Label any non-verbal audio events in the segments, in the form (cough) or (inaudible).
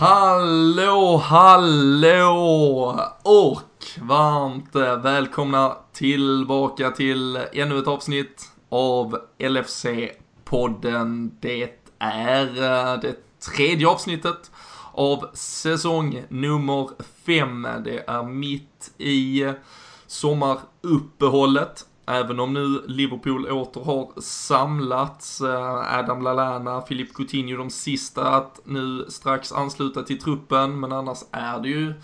Hallå, hallå och varmt välkomna tillbaka till ännu ett avsnitt av LFC-podden. Det är eh, det tredje avsnittet av säsong nummer fem. Det är mitt i sommaruppehållet. Även om nu Liverpool åter har samlats, eh, Adam Lallana, Filip Coutinho de sista att nu strax ansluta till truppen, men annars är det ju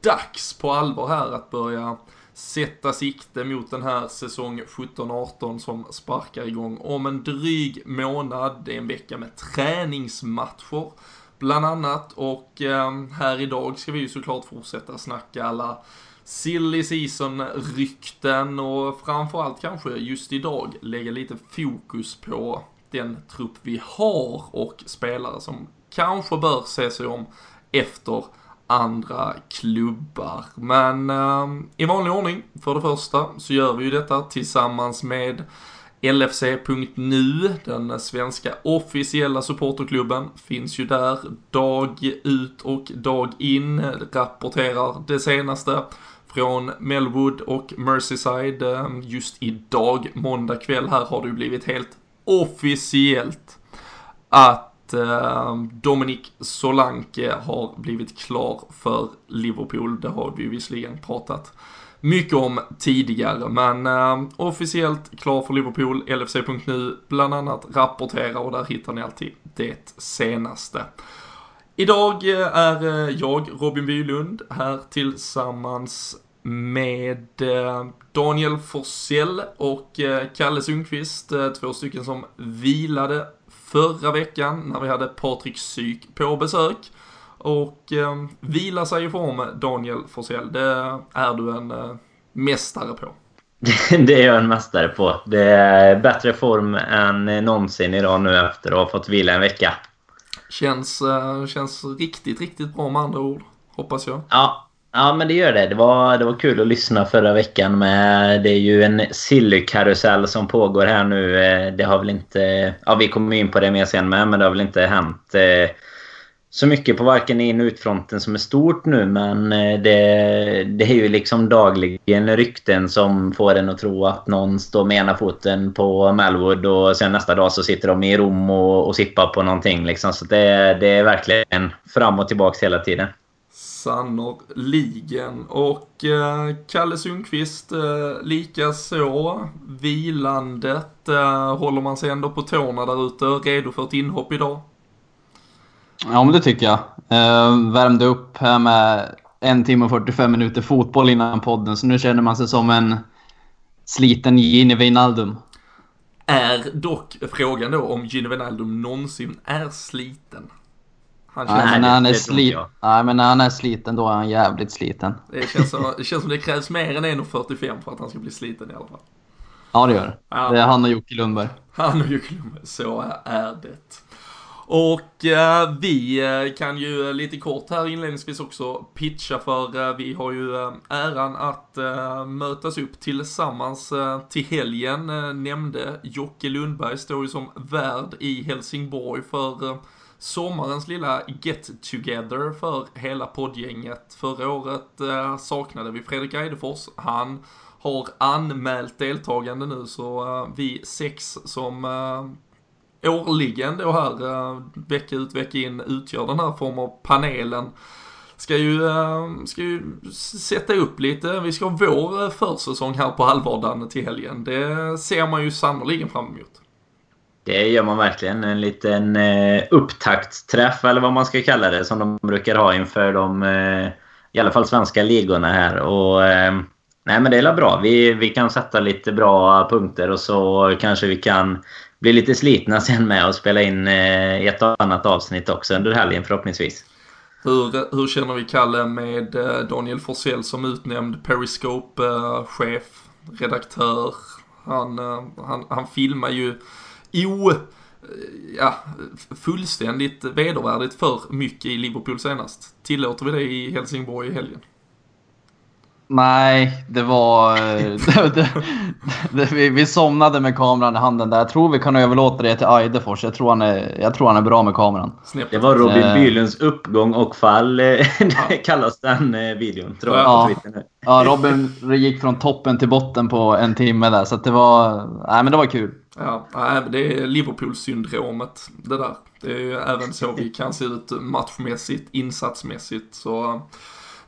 dags på allvar här att börja sätta sikte mot den här säsong 17-18 som sparkar igång om en dryg månad. Det är en vecka med träningsmatcher bland annat och eh, här idag ska vi ju såklart fortsätta snacka alla silly season-rykten och framförallt kanske just idag lägga lite fokus på den trupp vi har och spelare som kanske bör se sig om efter andra klubbar. Men eh, i vanlig ordning, för det första, så gör vi ju detta tillsammans med LFC.nu, den svenska officiella supporterklubben, finns ju där dag ut och dag in, rapporterar det senaste från Melwood och Merseyside. Ehm, just idag, måndag kväll här, har det ju blivit helt officiellt att ehm, Dominic Solanke har blivit klar för Liverpool. Det har vi ju visserligen pratat mycket om tidigare, men eh, officiellt klar för Liverpool. LFC.nu bland annat rapportera och där hittar ni alltid det senaste. Idag eh, är eh, jag, Robin Bylund, här tillsammans med eh, Daniel Forsell och eh, Kalle Sundqvist, eh, två stycken som vilade förra veckan när vi hade Patrik Syk på besök. Och eh, vila sig i form, Daniel Forsell, det är du en eh, mästare på. (laughs) det är jag en mästare på. Det är bättre form än någonsin idag nu efter att ha fått vila en vecka. Känns, eh, känns riktigt, riktigt bra med andra ord, hoppas jag. Ja, Ja, men det gör det. Det var, det var kul att lyssna förra veckan med... Det är ju en sillykarusell som pågår här nu. Eh, det har väl inte... Ja, vi kommer in på det mer sen med, men det har väl inte hänt eh, så mycket på varken in och utfronten som är stort nu, men eh, det, det är ju liksom dagligen rykten som får en att tro att någon står med ena foten på Melwood och sen nästa dag så sitter de i Rom och, och sippar på någonting. Liksom. Så det, det är verkligen fram och tillbaka hela tiden. Sannerligen. Och eh, Kalle Sundqvist eh, lika så. Vilandet. Eh, håller man sig ändå på tårna där ute. Redo för ett inhopp idag? Ja, men det tycker jag. Eh, värmde upp här med en timme och 45 minuter fotboll innan podden. Så nu känner man sig som en sliten Gini Wijnaldum. Är dock frågan då om Gini Wijnaldum någonsin är sliten? Han känns... Nej, men när han är slit... Nej, men när han är sliten då är han jävligt sliten. Det känns, så, det känns som det krävs mer än 1,45 för att han ska bli sliten i alla fall. Ja, det gör det. Ja. Det är han och Jocke Lundberg. Han och Jocke Lundberg, så är det. Och eh, vi eh, kan ju lite kort här inledningsvis också pitcha för eh, vi har ju eh, äran att eh, mötas upp tillsammans till helgen. nämnde Jocke Lundberg står ju som värd i Helsingborg för sommarens lilla get together för hela poddgänget. Förra året eh, saknade vi Fredrik Eidefors. Han har anmält deltagande nu så eh, vi sex som eh, årligen då här eh, vecka ut vecka in utgör den här formen av panelen ska ju, eh, ska ju sätta upp lite, vi ska ha vår eh, försäsong här på halvvardagen till helgen. Det ser man ju sannoliken fram emot. Det gör man verkligen. En liten eh, upptaktsträff eller vad man ska kalla det som de brukar ha inför de eh, i alla fall svenska ligorna här. Och, eh, nej men det är bra. Vi, vi kan sätta lite bra punkter och så kanske vi kan bli lite slitna sen med och spela in eh, ett annat avsnitt också under helgen förhoppningsvis. Hur, hur känner vi Kalle med eh, Daniel Forsell som utnämnd Periscope-chef, eh, redaktör? Han, eh, han, han filmar ju o, ja, fullständigt vedervärdigt för mycket i Liverpool senast. Tillåter vi det i Helsingborg i helgen? Nej, det var... Det, (laughs) det, det, vi, vi somnade med kameran i handen där. Jag tror vi kan överlåta det till Eidefors. Jag tror han är, jag tror han är bra med kameran. Det var Robin äh... Bylunds uppgång och fall, (laughs) kallas den videon. Tror jag, ja. ja, Robin gick från toppen till botten på en timme där. Så det var... Nej, men det var kul. Ja, äh, det är Liverpool-syndromet det där. Det är ju även så vi kan se ut matchmässigt, insatsmässigt. Så äh,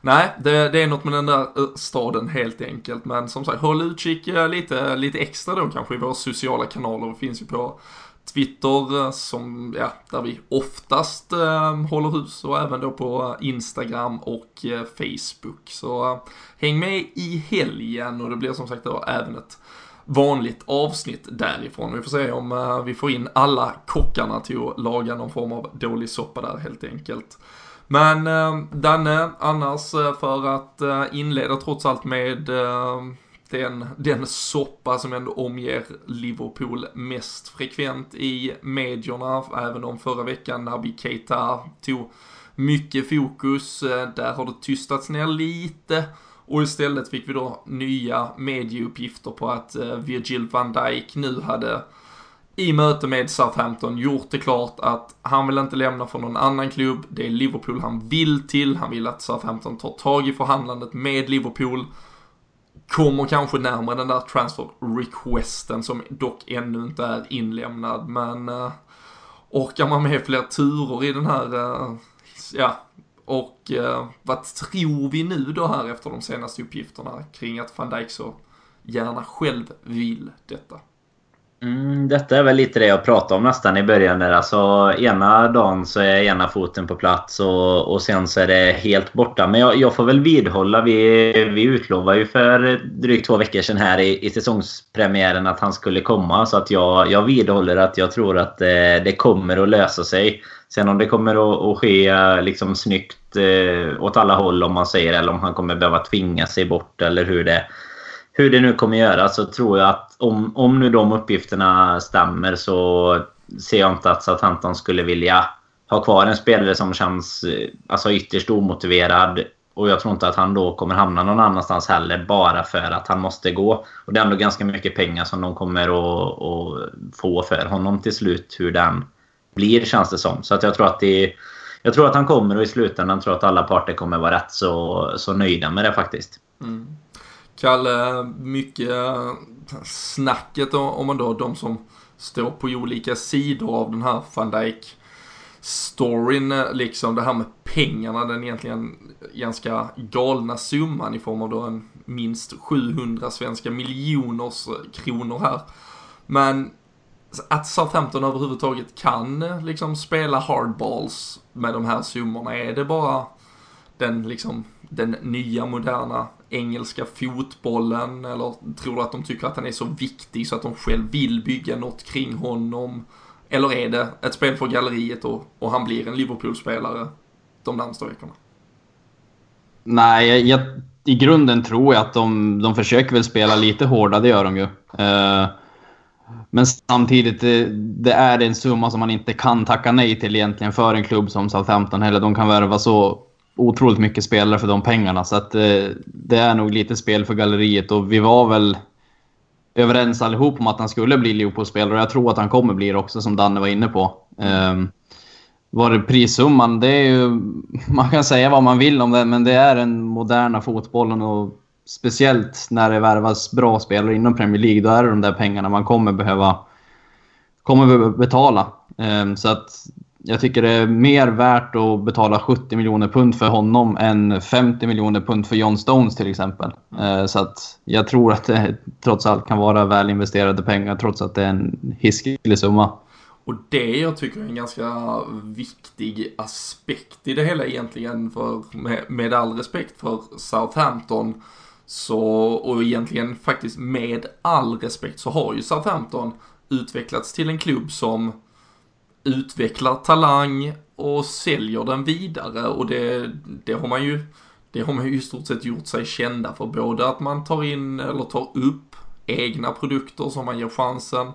nej, det, det är något med den där äh, staden helt enkelt. Men som sagt, håll utkik lite, lite extra då kanske i våra sociala kanaler. Det finns ju på Twitter som, ja, där vi oftast eh, håller hus och även då på Instagram och eh, Facebook. Så eh, häng med i helgen och det blir som sagt då även ett vanligt avsnitt därifrån. Vi får se om eh, vi får in alla kockarna till att laga någon form av dålig soppa där helt enkelt. Men eh, Danne, annars eh, för att inleda trots allt med den, den soppa som ändå omger Liverpool mest frekvent i medierna, även om förra veckan när vi Keita tog mycket fokus, där har det tystats ner lite. Och istället fick vi då nya medieuppgifter på att eh, Virgil van Dijk nu hade i möte med Southampton gjort det klart att han vill inte lämna för någon annan klubb. Det är Liverpool han vill till. Han vill att Southampton tar tag i förhandlandet med Liverpool. Kommer kanske närmare den där transfer requesten som dock ännu inte är inlämnad. Men uh, orkar man med fler turer i den här, uh, ja, och eh, vad tror vi nu då här efter de senaste uppgifterna kring att van Dijk så gärna själv vill detta? Mm, detta är väl lite det jag pratade om nästan i början. Där. Alltså, ena dagen så är ena foten på plats och, och sen så är det helt borta. Men jag, jag får väl vidhålla. Vi, vi utlovade ju för drygt två veckor sedan här i, i säsongspremiären att han skulle komma. Så att jag, jag vidhåller att jag tror att det, det kommer att lösa sig. Sen om det kommer att, ske liksom snyggt eh, åt alla håll om man säger eller om han kommer behöva tvinga sig bort eller hur det, hur det nu kommer göra så tror jag att om, om nu de uppgifterna stämmer så ser jag inte att Southampton skulle vilja ha kvar en spelare som känns eh, alltså, ytterst omotiverad. Och jag tror inte att han då kommer hamna någon annanstans heller bara för att han måste gå. Och det är ändå ganska mycket pengar som de kommer att, att få för honom till slut. Hur den blir känns det som. Så att jag tror att det jag tror att han kommer och i slutändan tror jag att alla parter kommer vara rätt så, så nöjda med det faktiskt. Mm. Kalle, mycket eh, snacket om man då de som står på olika sidor av den här van Dijk storyn, eh, liksom det här med pengarna, den egentligen ganska galna summan i form av då en minst 700 svenska miljoners eh, kronor här. Men att Southampton överhuvudtaget kan liksom spela hardballs med de här summorna, är det bara den liksom den nya moderna engelska fotbollen eller tror du att de tycker att han är så viktig så att de själv vill bygga något kring honom? Eller är det ett spel för galleriet och, och han blir en Liverpool-spelare de närmsta veckorna? Nej, jag, i grunden tror jag att de, de försöker väl spela lite hårdare, det gör de ju. Uh, men samtidigt, det, det, är en summa som man inte kan tacka nej till egentligen för en klubb som Southampton heller. De kan värva så otroligt mycket spelare för de pengarna. Så att, eh, det är nog lite spel för galleriet och vi var väl överens allihop om att han skulle bli Liverpool-spelare och jag tror att han kommer bli det också som Danne var inne på. Eh, var det prissumman? Det är ju, (laughs) man kan säga vad man vill om det, men det är den moderna fotbollen och speciellt när det värvas bra spelare inom Premier League, då är det de där pengarna man kommer behöva kommer betala. Ehm, så att jag tycker det är mer värt att betala 70 miljoner pund för honom än 50 miljoner pund för John Stones till exempel. Ehm, så att jag tror att det trots allt kan vara väl investerade pengar trots att det är en hiskelig summa. Och det jag tycker är en ganska viktig aspekt i det hela egentligen för med, med all respekt för Southampton så, och egentligen faktiskt med all respekt så har ju Southampton utvecklats till en klubb som utvecklar talang och säljer den vidare och det, det har man ju det har man ju i stort sett gjort sig kända för både att man tar in eller tar upp egna produkter som man ger chansen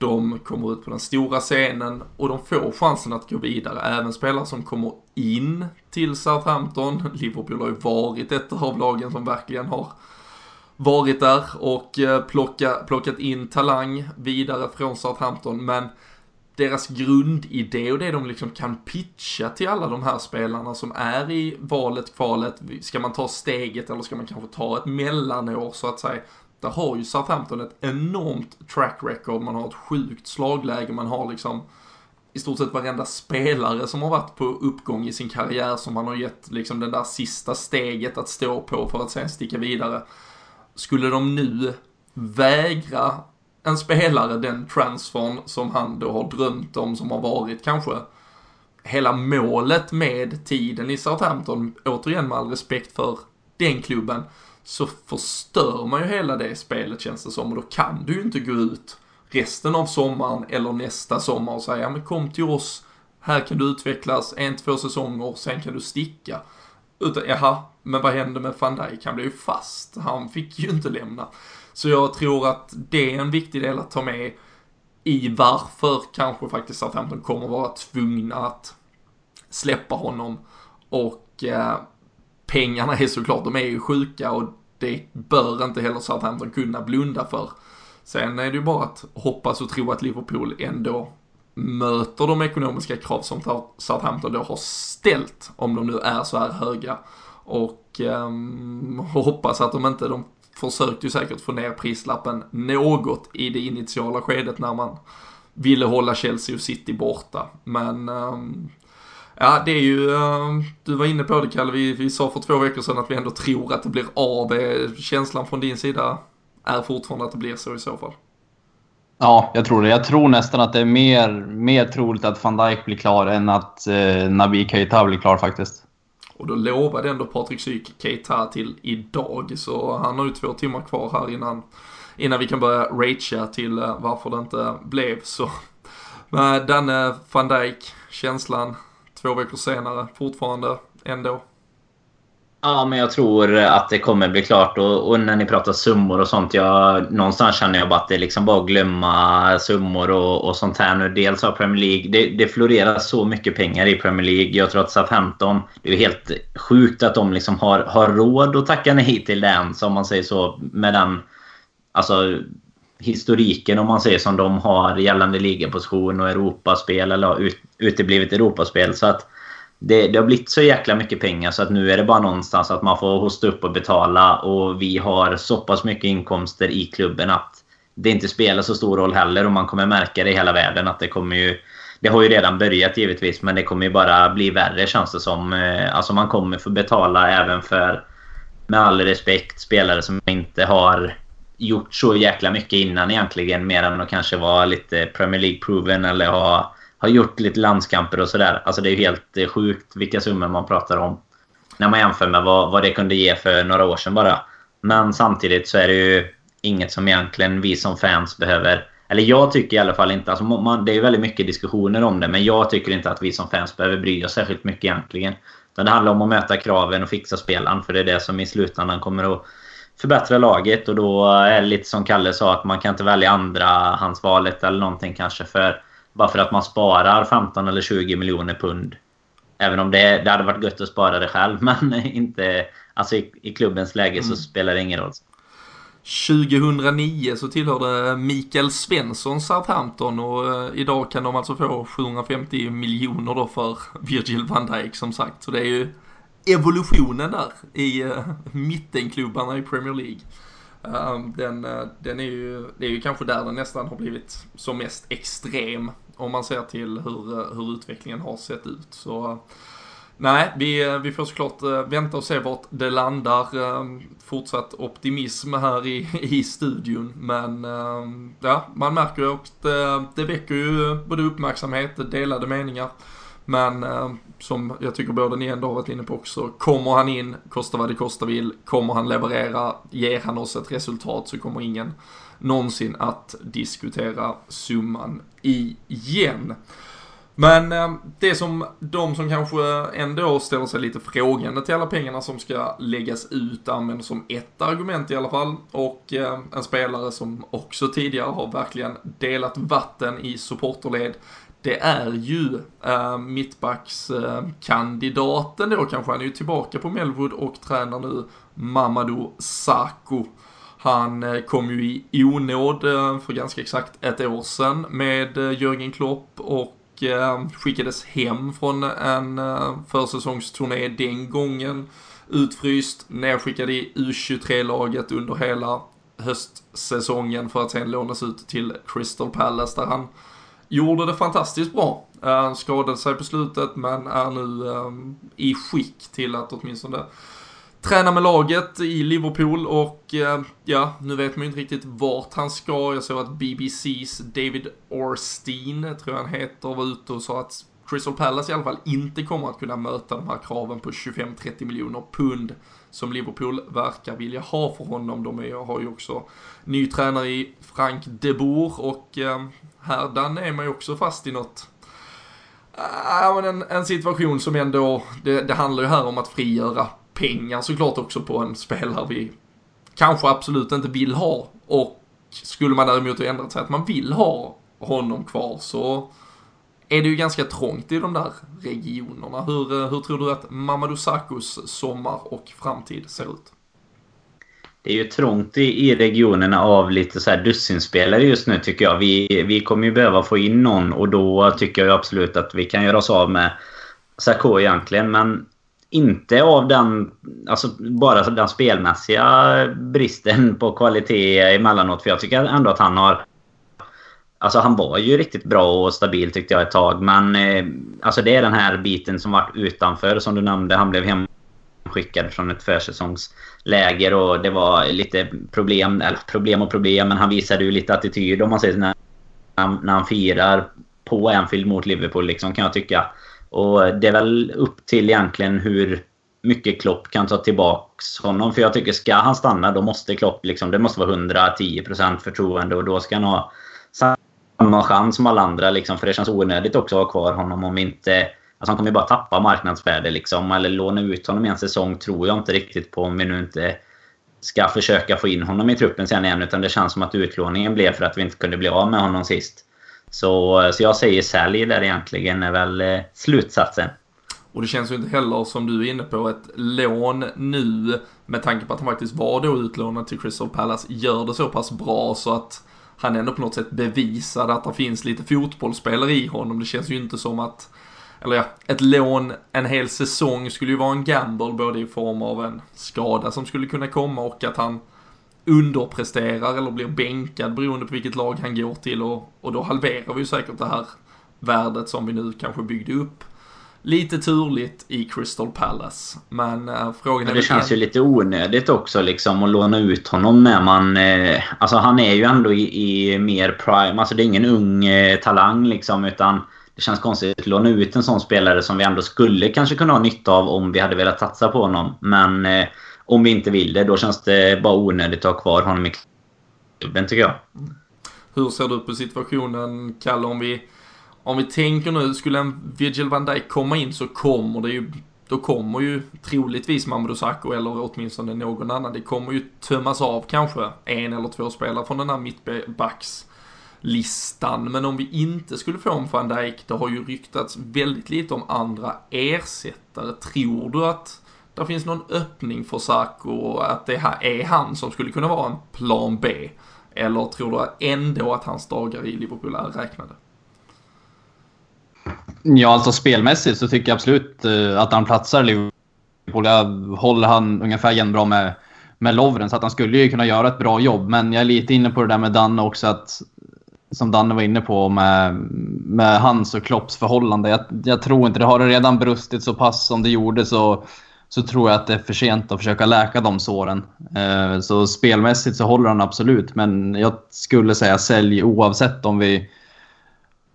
de kommer ut på den stora scenen och de får chansen att gå vidare. Även spelare som kommer in till Southampton. Liverpool har ju varit ett av lagen som verkligen har varit där och eh, plocka, plockat in talang vidare från Southampton. Men deras grundidé och det de liksom kan pitcha till alla de här spelarna som är i valet, kvalet. Ska man ta steget eller ska man kanske ta ett mellanår så att säga. Där har ju Southampton ett enormt track record, man har ett sjukt slagläge, man har liksom i stort sett varenda spelare som har varit på uppgång i sin karriär som man har gett liksom det där sista steget att stå på för att sen sticka vidare. Skulle de nu vägra en spelare den transfern som han då har drömt om som har varit kanske hela målet med tiden i Southampton, återigen med all respekt för den klubben, så förstör man ju hela det spelet känns det som och då kan du ju inte gå ut resten av sommaren eller nästa sommar och säga, ja men kom till oss, här kan du utvecklas en, två säsonger, sen kan du sticka. Utan, jaha, men vad hände med van Dijk? Han blev ju fast, han fick ju inte lämna. Så jag tror att det är en viktig del att ta med i varför kanske faktiskt Southampton kommer vara tvungna att släppa honom. Och eh, pengarna är såklart, de är ju sjuka och det bör inte heller Southampton kunna blunda för. Sen är det ju bara att hoppas och tro att Liverpool ändå möter de ekonomiska krav som Southampton då har ställt, om de nu är så här höga. Och um, hoppas att de inte, de försökte ju säkert få ner prislappen något i det initiala skedet när man ville hålla Chelsea och City borta. Men um, Ja, det är ju, uh, du var inne på det Kalle, vi, vi sa för två veckor sedan att vi ändå tror att det blir av. Känslan från din sida är fortfarande att det blir så i så fall. Ja, jag tror det. Jag tror nästan att det är mer, mer troligt att van Dijk blir klar än att eh, Nabi Keita blir klar faktiskt. Och då lovade ändå Patrik Syk Keita till idag, så han har ju två timmar kvar här innan, innan vi kan börja ragea till eh, varför det inte blev så. Men Danne van Dijk, känslan två veckor senare, fortfarande ändå. Ja, men jag tror att det kommer bli klart. Och, och, när ni pratar summor och sånt. Jag, någonstans känner jag bara att det är liksom bara att glömma summor och, och sånt här nu. Dels av Premier League. Det, det florerar så mycket pengar i Premier League. Jag tror att Southampton... Det är helt sjukt att de liksom har, har råd att tacka nej till den, som man säger så. Med den... Alltså historiken om man säger som de har gällande ligaposition och Europaspel eller ut, uteblivet Europaspel. Så att det, det, har blivit så jäkla mycket pengar så att nu är det bara någonstans att man får hosta upp och betala och vi har så pass mycket inkomster i klubben att det inte spelar så stor roll heller och man kommer märka det i hela världen att det kommer ju det har ju redan börjat givetvis men det kommer ju bara bli värre känns det som. Eh, alltså man kommer få betala även för med all respekt spelare som inte har gjort så jäkla mycket innan egentligen mer än att kanske vara lite Premier League-proven eller ha ha gjort lite landskamper och sådär. Alltså det är ju helt eh, sjukt vilka summor man pratar om. När man jämför med vad, vad det kunde ge för några år sedan bara. Men samtidigt så är det ju inget som egentligen vi som fans behöver... Eller jag tycker i alla fall inte... Alltså man, det är ju väldigt mycket diskussioner om det, men jag tycker inte att vi som fans behöver bry oss särskilt mycket egentligen. Utan det handlar om att möta kraven och fixa spelaren, för det är det som i slutändan kommer att förbättra laget. Och då är det lite som Kalle sa, att man kan inte välja andra handsvalet eller någonting kanske. För bara för att man sparar 15 eller 20 miljoner pund. Även om det, det hade varit gött att spara det själv, (laughs) men inte... Alltså i, i klubbens läge mm. så spelar det ingen roll. 2009 så tillhörde Mikael Svensson Southampton och uh, idag kan de alltså få 750 miljoner då för Virgil van Dijk som sagt. Så det är ju evolutionen där i uh, mittenklubbarna i Premier League. Uh, den, uh, den är ju, det är ju kanske där den nästan har blivit som mest extrem om man ser till hur, uh, hur utvecklingen har sett ut. Så uh, nej, vi, vi får såklart vänta och se vart det landar. Ehm, fortsatt optimism här i, i studion, men ehm, ja, man märker ju att det, det väcker ju både uppmärksamhet, delade meningar. Men som jag tycker både ni ändå har varit inne på också, kommer han in, kosta vad det kosta vill, kommer han leverera, ger han oss ett resultat så kommer ingen någonsin att diskutera summan igen. Men eh, det som de som kanske ändå ställer sig lite frågande till alla pengarna som ska läggas ut använder som ett argument i alla fall. Och eh, en spelare som också tidigare har verkligen delat vatten i supporterled. Det är ju äh, mittbackskandidaten äh, då kanske. Han är ju tillbaka på Melwood och tränar nu Mamadou Sako. Han äh, kom ju i onåd eh, för ganska exakt ett år sedan med Jörgen Klopp och skickades hem från en äh, försäsongsturné den gången. Utfryst, nedskickad i U23-laget under hela höstsäsongen för att sen lånas ut till Crystal Palace där han gjorde det fantastiskt bra. Eh, skadade sig på slutet men är nu ehm, i skick till att åtminstone träna med laget i Liverpool och ehm, ja, nu vet man ju inte riktigt vart han ska. Jag såg att BBCs David Orstein, tror jag han heter, var ute och sa att Crystal Palace i alla fall inte kommer att kunna möta de här kraven på 25-30 miljoner pund som Liverpool verkar vilja ha för honom. De är, har ju också ny tränare i Frank de Boer och eh, härdan är man ju också fast i något äh, en, en situation som ändå, det, det handlar ju här om att frigöra pengar såklart också på en spelare vi kanske absolut inte vill ha. Och skulle man däremot ha ändrat sig att man vill ha honom kvar så är det ju ganska trångt i de där regionerna. Hur, eh, hur tror du att Mamadou Sakos sommar och framtid ser ut? Det är ju trångt i, i regionerna av lite så här dussinspelare just nu tycker jag. Vi, vi kommer ju behöva få in någon och då tycker jag absolut att vi kan göra oss av med Sarko egentligen. Men inte av den, alltså bara den spelmässiga bristen på kvalitet emellanåt. För jag tycker ändå att han har... Alltså han var ju riktigt bra och stabil tyckte jag ett tag. Men eh, alltså det är den här biten som varit utanför som du nämnde. Han blev hemma skickad från ett försäsongsläger och det var lite problem. Eller problem och problem, men han visade ju lite attityd om man säger när han, när han firar på Anfield mot Liverpool liksom kan jag tycka. Och det är väl upp till egentligen hur mycket Klopp kan ta tillbaks honom. För jag tycker, ska han stanna då måste Klopp liksom, det måste vara 110% förtroende och då ska han ha samma chans som alla andra liksom. För det känns onödigt också att ha kvar honom om inte... Alltså han kommer ju bara tappa marknadsvärde liksom. Eller låna ut honom i en säsong tror jag inte riktigt på om vi nu inte ska försöka få in honom i truppen sen igen. Utan det känns som att utlåningen blev för att vi inte kunde bli av med honom sist. Så, så jag säger sälj där egentligen är väl eh, slutsatsen. Och det känns ju inte heller som du är inne på ett lån nu med tanke på att han faktiskt var då utlånad till Crystal Palace gör det så pass bra så att han ändå på något sätt bevisade att det finns lite fotbollsspelare i honom. Det känns ju inte som att, eller ja, ett lån en hel säsong skulle ju vara en gamble både i form av en skada som skulle kunna komma och att han underpresterar eller blir bänkad beroende på vilket lag han går till och, och då halverar vi ju säkert det här värdet som vi nu kanske byggde upp. Lite turligt i Crystal Palace, men äh, frågan är... Det känns ju lite onödigt också liksom att låna ut honom när man... Eh, alltså han är ju ändå i, i, mer prime, alltså det är ingen ung eh, talang liksom utan det känns konstigt att låna ut en sån spelare som vi ändå skulle kanske kunna ha nytta av om vi hade velat satsa på honom. Men eh, om vi inte vill det, då känns det bara onödigt att ha kvar honom i klubben tycker jag. Mm. Hur ser du på situationen, Kalle, om vi, om vi tänker nu, skulle en Virgil van Dijk komma in så kommer det ju då kommer ju troligtvis Mamadou Sakho eller åtminstone någon annan. Det kommer ju tömmas av kanske en eller två spelare från den här mittbacks listan, Men om vi inte skulle få en van Dijk, det har ju ryktats väldigt lite om andra ersättare. Tror du att det finns någon öppning för Saco, och att det här är han som skulle kunna vara en plan B? Eller tror du ändå att hans dagar i Liverpool är räknade? Ja, alltså spelmässigt så tycker jag absolut eh, att han platsar i Liverpool. Jag håller han ungefär jämnbra med, med Lovren, så att han skulle ju kunna göra ett bra jobb. Men jag är lite inne på det där med Danne också, att, som Danne var inne på med, med hans och Klopps förhållande. Jag, jag tror inte det har det redan brustit så pass som det gjorde så så tror jag att det är för sent att försöka läka de såren. Eh, så spelmässigt så håller han absolut, men jag skulle säga sälj oavsett om vi,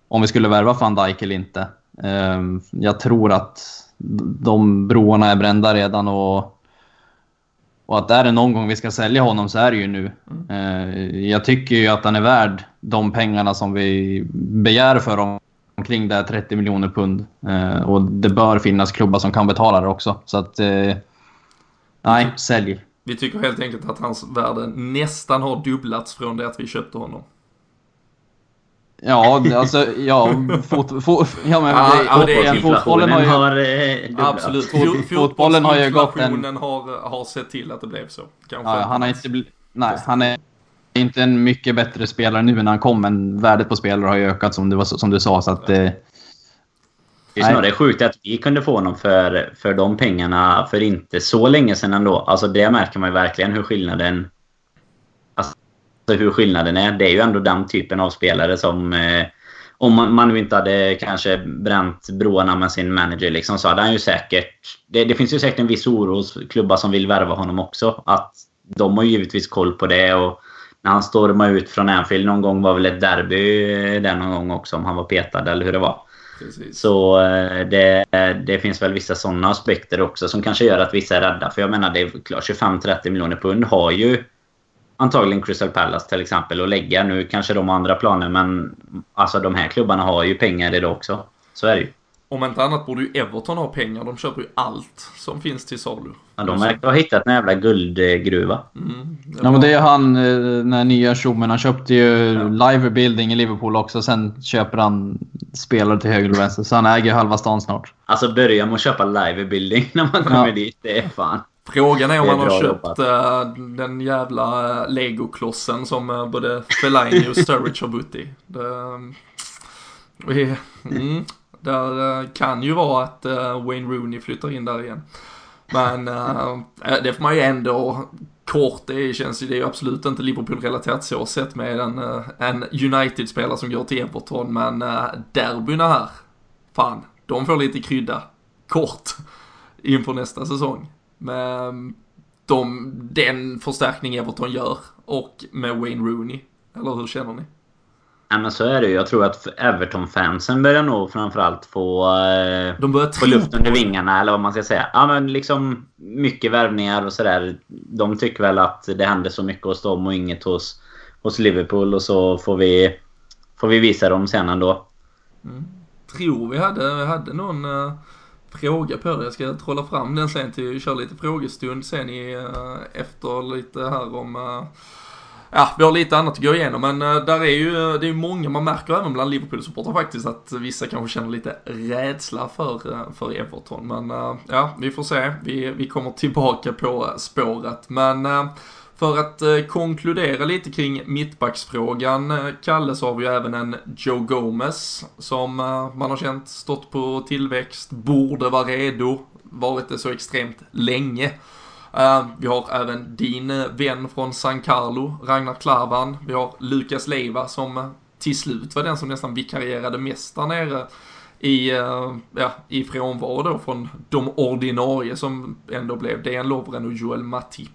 om vi skulle värva van Dijk eller inte. Eh, jag tror att de broarna är brända redan och, och att är det någon gång vi ska sälja honom så är det ju nu. Eh, jag tycker ju att han är värd de pengarna som vi begär för honom omkring där 30 miljoner pund. Eh, och det bör finnas klubbar som kan betala det också. Så att... Eh, nej, sälj. Vi tycker helt enkelt att hans värde nästan har dubblats från det att vi köpte honom. Ja, alltså ja, fot, fot, ja men ja, det, ja, det fotbollen har ju... Har, eh, absolut, fot, fotbollen har ju gått en... har, har sett till att det blev så. Kanske ja, han har inte blivit... Nej, han är inte en mycket bättre spelare nu än han kom, men värdet på spelare har ju ökat som du, som du sa. Så att, eh, det är snarare sjukt att vi kunde få honom för, för de pengarna för inte så länge sedan ändå. Alltså det märker man ju verkligen hur skillnaden... Alltså hur skillnaden är. Det är ju ändå den typen av spelare som... Eh, om man, man nu inte hade kanske bränt broarna med sin manager liksom, så hade han ju säkert... Det, det finns ju säkert en viss oro hos klubbar som vill värva honom också. Att de har ju givetvis koll på det och när han stormade ut från Anfield någon gång var väl ett derby där någon gång också om han var petad eller hur det var. Precis. Så eh, det, det finns väl vissa sådana aspekter också som kanske gör att vissa är rädda. För jag menar, det är klart 25-30 miljoner pund har ju antagligen Crystal Palace till exempel att lägga. Nu kanske de har andra planer men alltså de här klubbarna har ju pengar idag också. Så är det ju. Om inte annat borde ju Everton ha pengar. De köper ju allt som finns till salu. Ja, de verkar ha hittat en jävla guldgruva. Mm, ja, men det är han, eh, den här nya tjommen. Han köpte ju ja. Live Building i Liverpool också. Sen köper han spelare till höger och vänster. Så han äger halva stan snart. Alltså börja med att köpa Live Building (laughs) när man kommer ja. dit. Det är fan. Frågan är om han har köpt uh, den jävla uh, legoklossen som uh, både Fellaini och Sturridge har bott i. Det, mm, där kan ju vara att Wayne Rooney flyttar in där igen. Men det får man ju ändå kort, det känns ju, det är ju absolut inte Liverpool-relaterat så sett med en, en United-spelare som går till Everton. Men derbyna här, fan, de får lite krydda kort inför nästa säsong. Med de, den förstärkning Everton gör och med Wayne Rooney. Eller hur känner ni? Ja, men så är det ju. Jag tror att Everton-fansen börjar nog framförallt få, eh, De börjar få luft under vingarna, eller vad man ska säga. Ja, men liksom mycket värvningar och sådär. De tycker väl att det händer så mycket hos dem och inget hos, hos Liverpool. Och så får vi, får vi visa dem sen ändå. Mm. Tror vi hade, hade någon uh, fråga på det. Jag ska trolla fram den sen till köra lite frågestund sen i, eh, efter lite här om eh, ja, vi har lite annat att gå igenom men eh, där är ju, det är ju många, man märker även bland Liverpool-supportrar faktiskt att vissa kanske känner lite rädsla för, för Everton. Men ja, vi får se. Vi, vi kommer tillbaka på spåret. Men för att eh, konkludera lite kring mittbacksfrågan, eh, Kalle, så har vi ju även en Joe Gomez som eh, man har känt stått på tillväxt, borde vara redo, varit det så extremt länge. Vi har även din vän från San Carlo, Ragnar Klavan. Vi har Lukas Leiva som till slut var den som nästan vikarierade mest där nere i, ja, i frånvaro då från de ordinarie som ändå blev DN Lovren och Joel Matip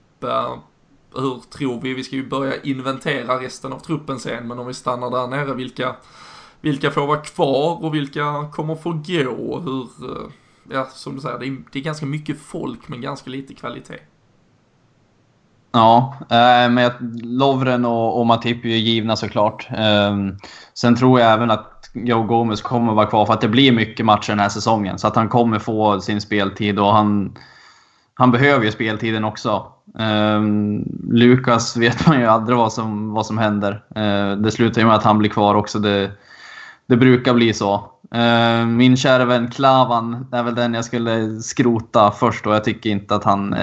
hur tror vi? Vi ska ju börja inventera resten av truppen sen, men om vi stannar där nere, vilka, vilka får vara kvar och vilka kommer få gå? Hur, eh, ja, som du säger, det är, det är ganska mycket folk men ganska lite kvalitet. Ja, eh, men Lovren och, och Matip är ju givna såklart. Eh, sen tror jag även att Joe Gomez kommer vara kvar för att det blir mycket matcher den här säsongen. Så att han kommer få sin speltid och han, han behöver ju speltiden också. Eh, Lukas vet man ju aldrig vad som, vad som händer. Eh, det slutar ju med att han blir kvar också. Det, det brukar bli så. Ehm, min kära vän Klavan är väl den jag skulle skrota först och jag tycker inte att han,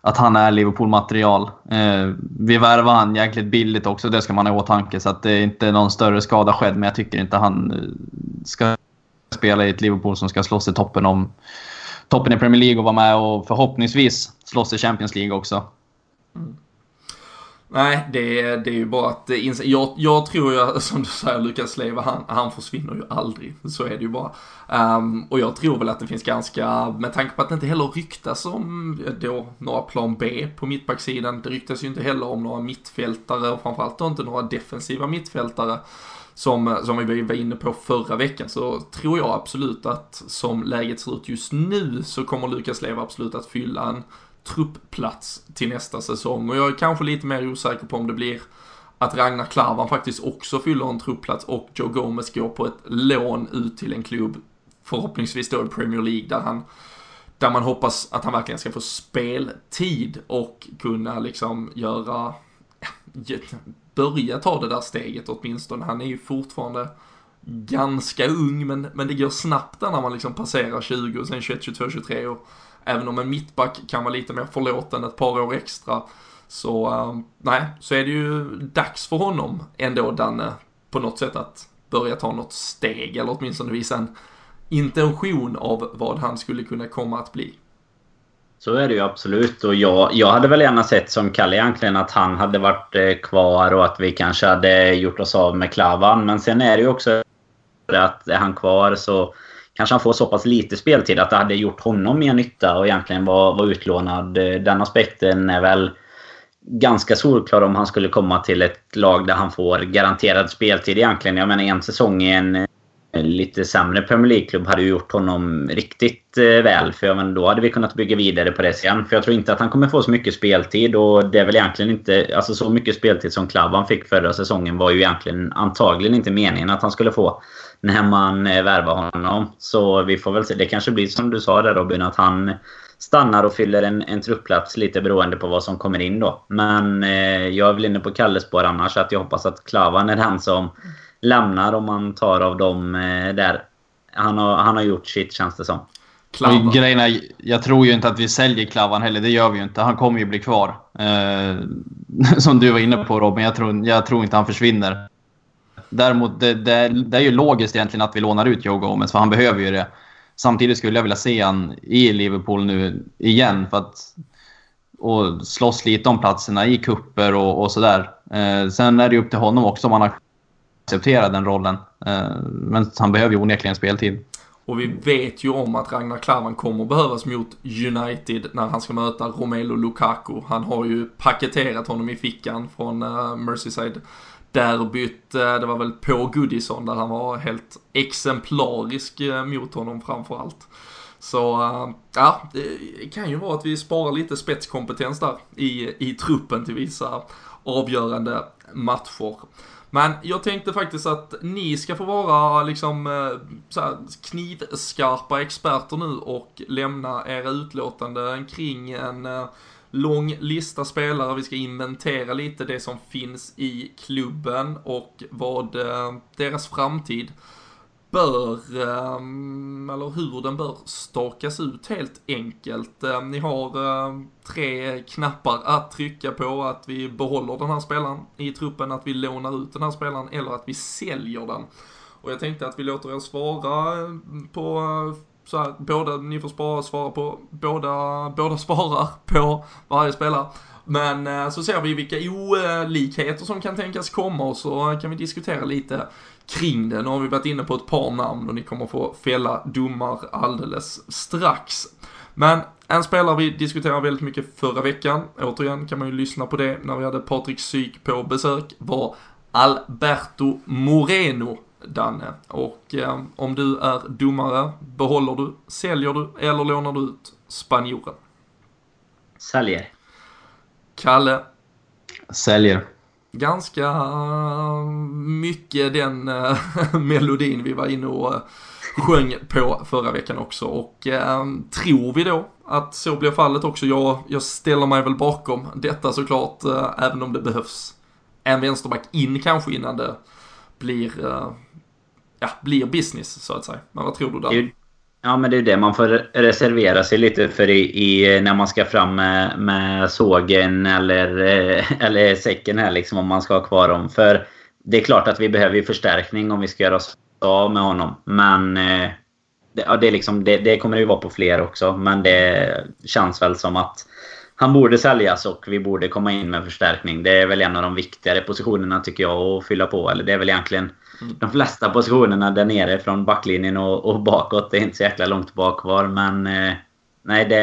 att han är Liverpool-material. Ehm, vi värvar han jäkligt billigt också, det ska man ha i åtanke. Så att det är inte någon större skada skedd, men jag tycker inte han eh, ska spela i ett Liverpool som ska slåss i toppen, om, toppen i Premier League och vara med och förhoppningsvis slåss i Champions League också. Mm. Nej, det, det är ju bara att inse. Jag, jag tror ju, (laughs) som du säger, Lukas Leiva, han, han försvinner ju aldrig. Så är det ju bara. Um, och jag tror väl att det finns ganska, med tanke på att det inte heller ryktas om eh, då några plan B på mittbacksidan. Det ryktas ju inte heller om några mittfältare och framförallt då inte några defensiva mittfältare. Som, eh, som vi var inne på förra veckan så tror jag absolut att som läget ser ut just nu så kommer Lukas Leva absolut att fylla en truppplats till nästa säsong. Och jag är kanske lite mer osäker på om det blir att Ragnar Klavan faktiskt också fyller en truppplats och Joe Gomez går på ett lån ut till en klubb, förhoppningsvis då i Premier League, där han där man hoppas att han verkligen ska få speltid och kunna liksom göra, börja ta det där steget åtminstone. Han är ju fortfarande ganska ung, men, men det går snabbt där när man liksom passerar 20 och sen 21, 22, 23 och även om en mittback kan vara lite mer förlåten ett par år extra så, uh, nej, så är det ju dags för honom ändå, Danne, på något sätt att börja ta något steg eller åtminstone visa en intention av vad han skulle kunna komma att bli. Så är det ju absolut. Och jag, jag hade väl gärna sett som Kalle egentligen att han hade varit eh, kvar och att vi kanske hade gjort oss av med Klavan. Men sen är det ju också att är han kvar så kanske han får så pass lite speltid att det hade gjort honom mer nytta och egentligen var, var utlånad. Eh, den aspekten är väl ganska solklar om han skulle komma till ett lag där han får garanterad speltid egentligen. Jag menar en säsong i en Eh, lite sämre Premier League-klubb hade ju gjort honom riktigt eh, väl. För ja, men då hade vi kunnat bygga vidare på det sen. För jag tror inte att han kommer få så mycket speltid. Och det är väl egentligen inte... Alltså så mycket speltid som Klavan fick förra säsongen var ju egentligen antagligen inte meningen att han skulle få. När man eh, värvar honom. Så vi får väl se. Det kanske blir som du sa där Robin, att han stannar och fyller en, en truppplats lite beroende på vad som kommer in då. Men eh, jag är väl inne på Kalles spår annars. Att jag hoppas att Klavan är den som lämnar om man tar av dem eh, där. Han har, han har gjort sitt känns det som. Klavan. Är, jag tror ju inte att vi säljer Klavan heller. Det gör vi ju inte. Han kommer ju bli kvar. Eh, (laughs) som du var inne på Robin. Jag tror, jag tror inte han försvinner. Däremot, det, det, det, är ju logiskt egentligen att vi lånar ut Joe Gomez. För han behöver ju det. Samtidigt skulle jag vilja se han i Liverpool nu igen. För att och slåss lite om platserna i kupper och, och sådär. Eh, sen är det upp till honom också om han har acceptera den rollen. Eh, men han behöver ju onekligen speltid. Och vi vet ju om att Ragnar Klavan kommer behövas mot United när han ska möta Romelu Lukaku. Han har ju paketerat honom i fickan från eh, Merseyside derbyt. Eh, det var väl på Goodison där han var helt exemplarisk mot honom framför allt. Så ja, det kan ju vara att vi sparar lite spetskompetens där i, i truppen till vissa avgörande matcher. Men jag tänkte faktiskt att ni ska få vara liksom eh, så här, knivskarpa experter nu och lämna era utlåtanden kring en eh, lång lista spelare. Vi ska inventera lite det som finns i klubben och vad eh, deras framtid bör, ehm, eller hur den bör stakas ut helt enkelt. Ehm, ni har ehm, tre knappar att trycka på, att vi behåller den här spelaren i truppen, att vi lånar ut den här spelaren eller att vi säljer den. Och jag tänkte att vi låter er svara på eh, så här, båda, ni får spara, svara på, båda, båda (laughs) svarar på varje spelare. Men eh, så ser vi vilka olikheter som kan tänkas komma och så kan vi diskutera lite kring det. Nu har vi varit inne på ett par namn och ni kommer få fälla domar alldeles strax. Men en spelare vi diskuterade väldigt mycket förra veckan, återigen kan man ju lyssna på det när vi hade Patrik Syk på besök, var Alberto Moreno, Danne. Och eh, om du är domare, behåller du, säljer du eller lånar du ut spanjoren? Säljer. Kalle? Säljer ganska eh, mycket den eh, (laughs) melodin vi var inne och eh, sjöng på förra veckan också. Och tror vi då att så blir fallet också. Jag, jag ställer mig väl bakom detta såklart, även om det behövs en vänsterback in kanske innan det blir, ja, blir business så att säga. Men vad tror du där? Ja, men det är det man får reservera sig lite för i, i när man ska fram med, med sågen eller, eh, eller säcken här liksom om man ska ha kvar dem. För det är klart att vi behöver ju förstärkning om vi ska göra oss av med honom. Men eh, det, ja, det, är liksom, det, det kommer det ju vara på fler också. Men det känns väl som att han borde säljas och vi borde komma in med förstärkning. Det är väl en av de viktigare positionerna tycker jag att fylla på. Eller det är väl egentligen Mm. de flesta positionerna där nere från backlinjen och, och bakåt. Det är inte så jäkla långt bak kvar, men... Eh, nej, det,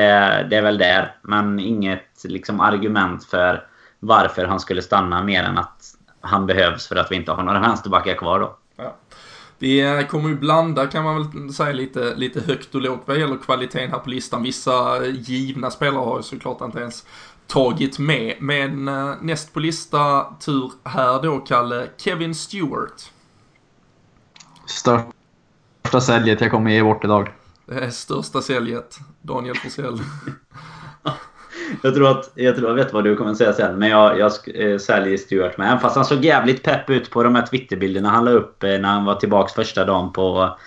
det är väl där. Men inget liksom, argument för varför han skulle stanna mer än att han behövs för att vi inte har några vänsterbackar kvar då. Ja. Vi eh, kommer ju blanda kan man väl säga lite, lite högt och lågt vad gäller kvaliteten här på listan. Vissa eh, givna spelare har ju såklart inte ens tagit med. Men eh, näst på lista tur här då, Kalle, Kevin Stewart. Största säljet jag kommer ge bort idag. Det är största säljet, Daniel Forsell. (laughs) Jag tror att, jag, tror, jag vet vad du kommer att säga sen, men jag, jag eh, säljer Stuart med. Fast han såg jävligt pepp ut på de här Twitterbilderna han la upp eh, när han var tillbaks första dagen på,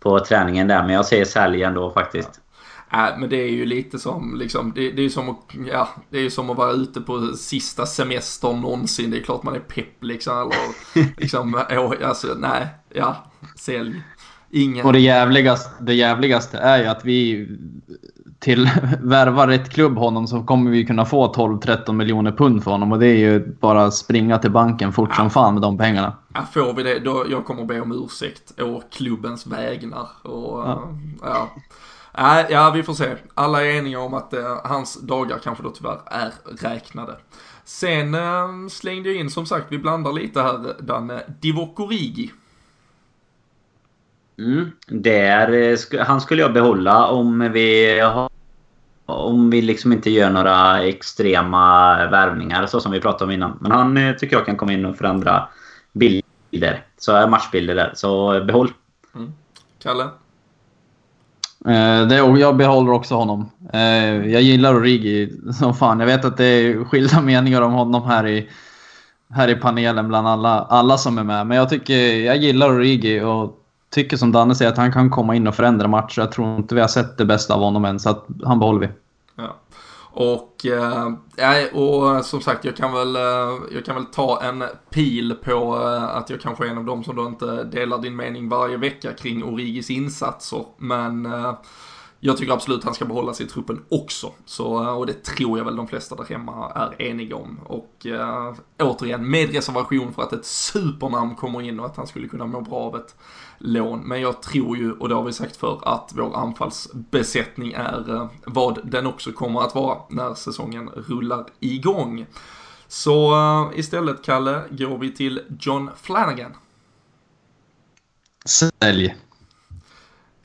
på träningen där. Men jag säger sälj ändå faktiskt. Ja. Äh, men det är ju lite som, liksom, det, det är som att, ja, det är som att vara ute på sista semestern någonsin. Det är klart man är pepp liksom. Eller, (laughs) liksom, alltså, nej, ja, sälj. Ingen. Och det jävligaste, det jävligaste är ju att vi till (laughs) värvar ett klubb honom så kommer vi kunna få 12-13 miljoner pund för honom och det är ju bara springa till banken fort som fan med de pengarna. Ja, får vi det, då jag kommer be om ursäkt å klubbens vägnar. Och, ja. ja. Ja, ja, vi får se. Alla är eniga om att eh, hans dagar kanske då tyvärr är räknade. Sen eh, slängde jag in, som sagt, vi blandar lite här, Danne, Divock Origi. Mm. Där, eh, han skulle jag behålla om vi om vi liksom inte gör några extrema värvningar så som vi pratade om innan. Men han eh, tycker jag kan komma in och förändra bilder. Så matchbilder där. Så behåll. Mm. Kalle? Eh, det, jag behåller också honom. Eh, jag gillar Origi som fan. Jag vet att det är skilda (laughs) meningar om honom här i, här i panelen bland alla, alla som är med. Men jag tycker jag gillar Origi och tycker som Danne säger att han kan komma in och förändra matcher. Jag tror inte vi har sett det bästa av honom än, så att han behåller vi. Ja. Och, eh, och eh, som sagt, jag kan, väl, eh, jag kan väl ta en pil på eh, att jag kanske är en av dem som då inte delar din mening varje vecka kring Origis insatser. Men eh, jag tycker absolut han ska behålla sig i truppen också. Så, och det tror jag väl de flesta där hemma är eniga om. Och eh, återigen, med reservation för att ett supernamn kommer in och att han skulle kunna må bra av ett lån. Men jag tror ju, och det har vi sagt för att vår anfallsbesättning är äh, vad den också kommer att vara när säsongen rullar igång. Så äh, istället, Kalle, går vi till John Flanagan. Sälj.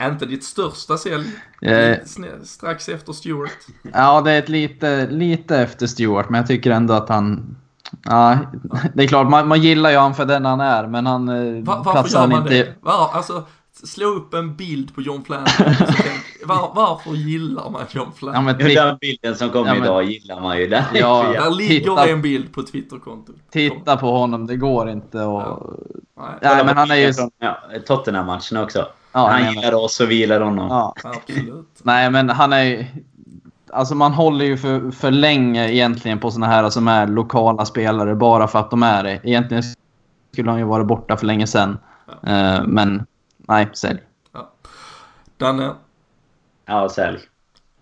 Inte ditt största sälj eh, strax efter Stewart? Ja, det är ett lite, lite efter Stewart, men jag tycker ändå att han... Ja, det är klart, man, man gillar ju han för den han är, men han eh, Va, Varför gör man inte... det? Var, alltså, slå upp en bild på John Flanagan (laughs) var, Varför gillar man John Flanagan? Ja, men den bilden som kom ja, men... idag gillar man ju. Den ja, där ligger titta, en bild på Twitterkontot. Titta på honom, det går inte och... Ja. Nej. Nej, men han är ju... Ja, Tottenham-matchen också. Ja, han gillar oss och vi gillar honom. Ja. Absolut. Nej, men han är Alltså man håller ju för, för länge egentligen på såna här som är lokala spelare bara för att de är det. Egentligen skulle han ju vara borta för länge sedan. Ja. Uh, men nej, sälj. Ja. Danne? Ja, sälj.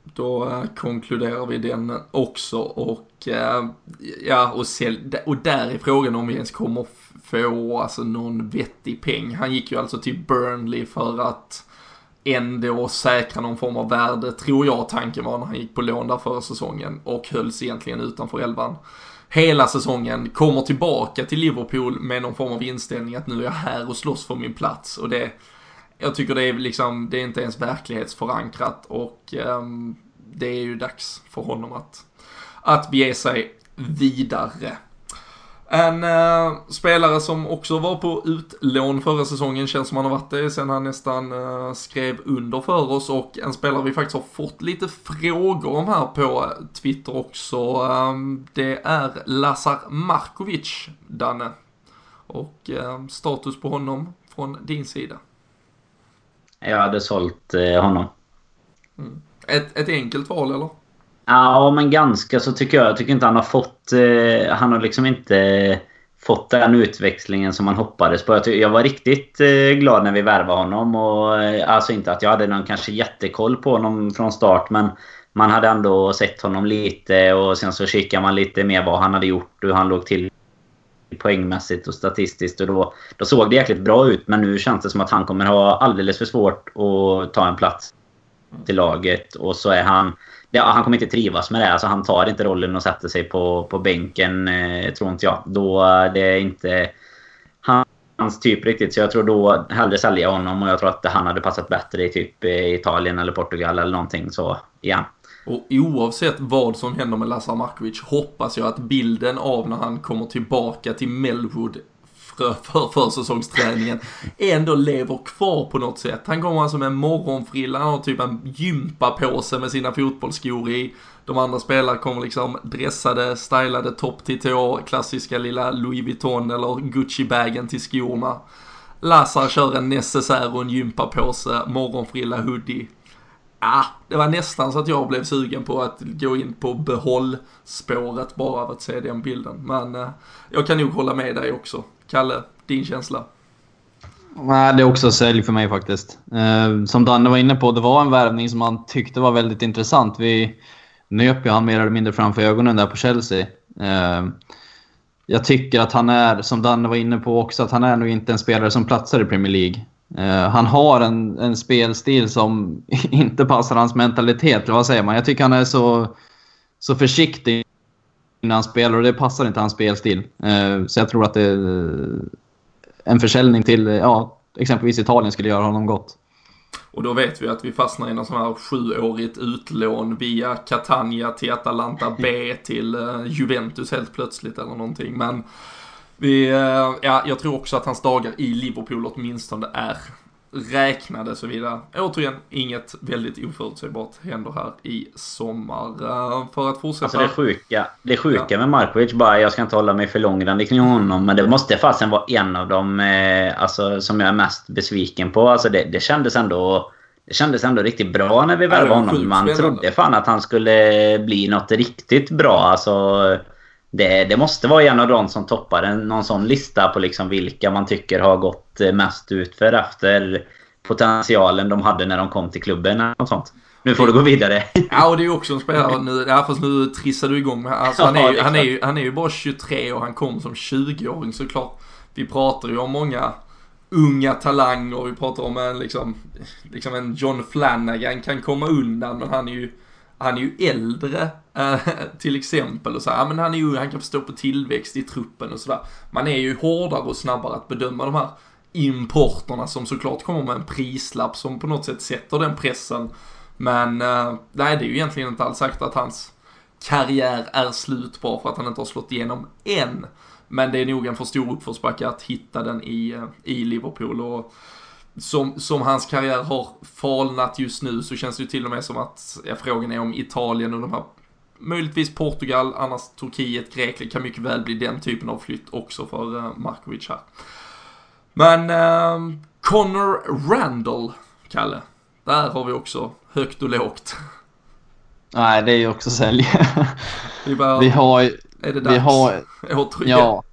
Då uh, konkluderar vi den också och uh, ja, och, sälj, och där är frågan om vi ens kommer få alltså någon vettig peng. Han gick ju alltså till Burnley för att ändå säkra någon form av värde, tror jag tanken var när han gick på lån där förra säsongen och hölls egentligen utanför elvan. Hela säsongen kommer tillbaka till Liverpool med någon form av inställning att nu är jag här och slåss för min plats och det jag tycker det är liksom, det är inte ens verklighetsförankrat och um, det är ju dags för honom att, att bege sig vidare. En uh, spelare som också var på utlån förra säsongen, känns som han har varit det sen han nästan uh, skrev under för oss och en spelare vi faktiskt har fått lite frågor om här på Twitter också. Um, det är Lazar Markovic, Danne. Och uh, status på honom från din sida? Jag hade sålt honom. Mm. Ett, ett enkelt val eller? Ja, men ganska så tycker jag. Jag tycker inte han har fått... Eh, han har liksom inte fått den utväxlingen som man hoppades på. Jag, jag var riktigt eh, glad när vi värvade honom. Och, eh, alltså inte att jag hade någon kanske jättekoll på honom från start, men man hade ändå sett honom lite och sen så kikade man lite mer vad han hade gjort och hur han låg till poängmässigt och statistiskt. Och då, då såg det jäkligt bra ut, men nu känns det som att han kommer ha alldeles för svårt att ta en plats till laget. Och så är han ja, han kommer inte trivas med det. Alltså, han tar inte rollen och sätter sig på, på bänken, eh, tror inte jag. Då eh, det är inte hans typ riktigt. Så jag tror då hellre sälja honom och jag tror att han hade passat bättre i typ eh, Italien eller Portugal eller någonting. Så ja. Och oavsett vad som händer med Lazar Markovic hoppas jag att bilden av när han kommer tillbaka till Melwood för, för försäsongsträningen ändå lever kvar på något sätt. Han kommer alltså med morgonfrilla, han har typ en gympapåse med sina fotbollsskor i. De andra spelarna kommer liksom dressade, stylade topp till tå, klassiska lilla Louis Vuitton eller Gucci-bagen till skorna. Lazar kör en necessär och en gympapåse, morgonfrilla, hoodie. Ah, det var nästan så att jag blev sugen på att gå in på behållspåret bara av att se den bilden. Men eh, jag kan nog hålla med dig också. Kalle, din känsla? Nej, det är också sälj för mig faktiskt. Eh, som Danne var inne på, det var en värvning som han tyckte var väldigt intressant. Vi nöp ju han mer eller mindre framför ögonen där på Chelsea. Eh, jag tycker att han är, som Danne var inne på också, att han är nog inte en spelare som platsar i Premier League. Eh, han har en, en spelstil som (laughs) inte passar hans mentalitet, vad säger man? Jag tycker han är så, så försiktig när han spelar och det passar inte hans spelstil. Eh, så jag tror att det, eh, en försäljning till eh, ja, exempelvis Italien skulle göra honom gott. Och då vet vi att vi fastnar i någon sån här sjuårigt utlån via Catania till Atalanta B till Juventus helt plötsligt eller någonting. Men vi, ja, jag tror också att hans dagar i Liverpool åtminstone är räknade så vidare. Återigen, inget väldigt oförutsägbart händer här i sommar. Uh, för att fortsätta. Alltså det sjuka, det sjuka ja. med Markovic bara, jag ska inte hålla mig för långrandig kring honom, men det måste fasen vara en av dem eh, alltså, som jag är mest besviken på. Alltså det, det kändes ändå... Det kändes ändå riktigt bra när vi värvade honom. Man trodde fan att han skulle bli något riktigt bra. Alltså, det, det måste vara en av de som toppar en, någon sån lista på liksom vilka man tycker har gått mest utför efter potentialen de hade när de kom till klubben. Och sånt. Nu får du gå vidare. Ja, och det är ju också en spelare nu. Ja, fast nu trissar du igång. Alltså, han, är ju, han, är ju, han är ju bara 23 och han kom som 20-åring såklart. Vi pratar ju om många unga talanger. Vi pratar om en liksom, liksom en John Flanagan kan komma undan, men han är ju han är ju äldre äh, (laughs) till exempel och så här, men han är ju, han kan förstå på tillväxt i truppen och sådär. Man är ju hårdare och snabbare att bedöma de här importerna som såklart kommer med en prislapp som på något sätt sätter den pressen. Men äh, nej, det är ju egentligen inte alls sagt att hans karriär är slut bara för att han inte har slått igenom än. Men det är nog en för stor uppförsbacke att hitta den i, eh, i Liverpool. Och som, som hans karriär har falnat just nu så känns det ju till och med som att ja, frågan är om Italien och de här Möjligtvis Portugal, annars Turkiet, Grekland kan mycket väl bli den typen av flytt också för uh, Markovic här. Men uh, Connor Randall, Kalle. Där har vi också högt och lågt. Nej, det är ju också sälj. vi, bara, vi har... Är det dags? Vi har, Återigen. Ja.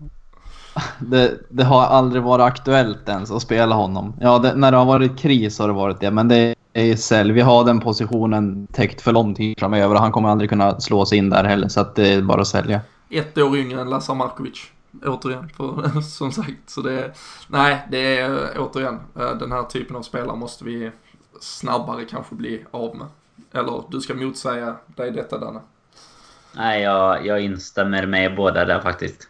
Det, det, har aldrig varit aktuellt ens att spela honom. Ja, det, när det har varit kris har det varit det, men det är sälj. Vi har den positionen täckt för lång tid framöver och han kommer aldrig kunna slå sig in där heller, så att det är bara att sälja. Ett år yngre än Lazar Markovic. Återigen, för, (laughs) som sagt. Så det nej, det är återigen, eh, den här typen av spelare måste vi snabbare kanske bli av med. Eller du ska motsäga dig detta Danne. Nej, jag, jag instämmer med båda där faktiskt.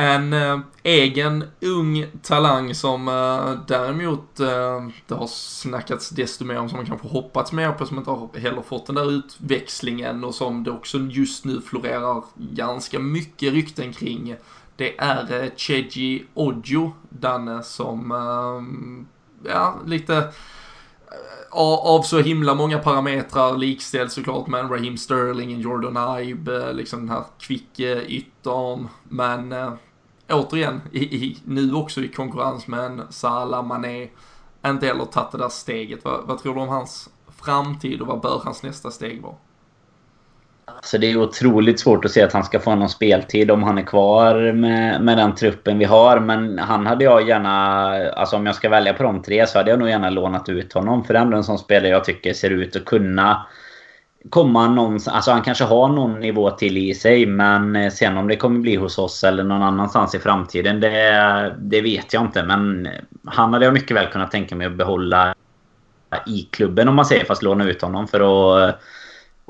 En eh, egen ung talang som eh, däremot eh, det har snackats desto mer om som man kanske hoppats mer på som inte har heller fått den där utväxlingen och som det också just nu florerar ganska mycket rykten kring. Det är eh, Cheji Ojo, Danne, som eh, ja, lite eh, av så himla många parametrar likställd såklart med Raheem Sterling, Jordan Ibe, liksom den här kvicke yttern. Men eh, återigen, i, i, nu också i konkurrens med en Salah, Mané, inte heller tagit det där steget. Vad, vad tror du om hans framtid och vad bör hans nästa steg vara? Alltså det är otroligt svårt att se att han ska få någon speltid om han är kvar med, med den truppen vi har. Men han hade jag gärna... Alltså om jag ska välja på de tre så hade jag nog gärna lånat ut honom. För det är ändå en sån spelare jag tycker ser ut att kunna komma någonstans. Alltså han kanske har någon nivå till i sig. Men eh, sen om det kommer bli hos oss eller någon annanstans i framtiden. Det, det vet jag inte. Men han hade jag mycket väl kunnat tänka mig att behålla i klubben om man säger. Fast låna ut honom för att eh,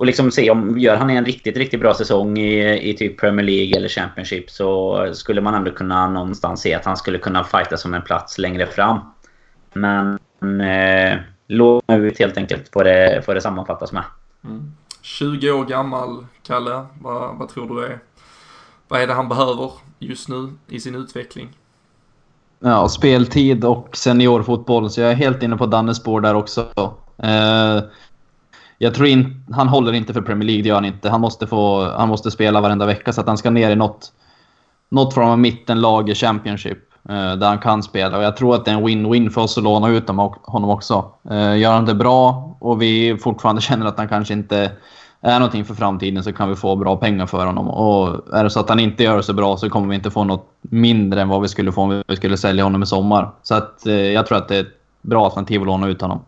och liksom se om gör han en riktigt, riktigt bra säsong i, i typ Premier League eller Championship så skulle man ändå kunna någonstans se att han skulle kunna fighta som en plats längre fram. Men eh, låna ut helt enkelt får det, får det sammanfattas med. Mm. 20 år gammal, Kalle. Vad, vad tror du är, vad är det han behöver just nu i sin utveckling? Ja, speltid och seniorfotboll, så jag är helt inne på Dannes spår där också. Eh, jag tror inte... Han håller inte för Premier League, det gör han inte. Han måste, få, han måste spela varenda vecka så att han ska ner i något, något form av mittenlag i Championship. Eh, där han kan spela. Och jag tror att det är en win-win för oss att låna ut honom också. Eh, gör han det bra och vi fortfarande (laughs) känner att han kanske inte är någonting för framtiden så kan vi få bra pengar för honom. Och är det så att han inte gör det så bra så kommer vi inte få något mindre än vad vi skulle få om vi skulle sälja honom i sommar. Så att, eh, jag tror att det är ett bra alternativ att låna ut honom.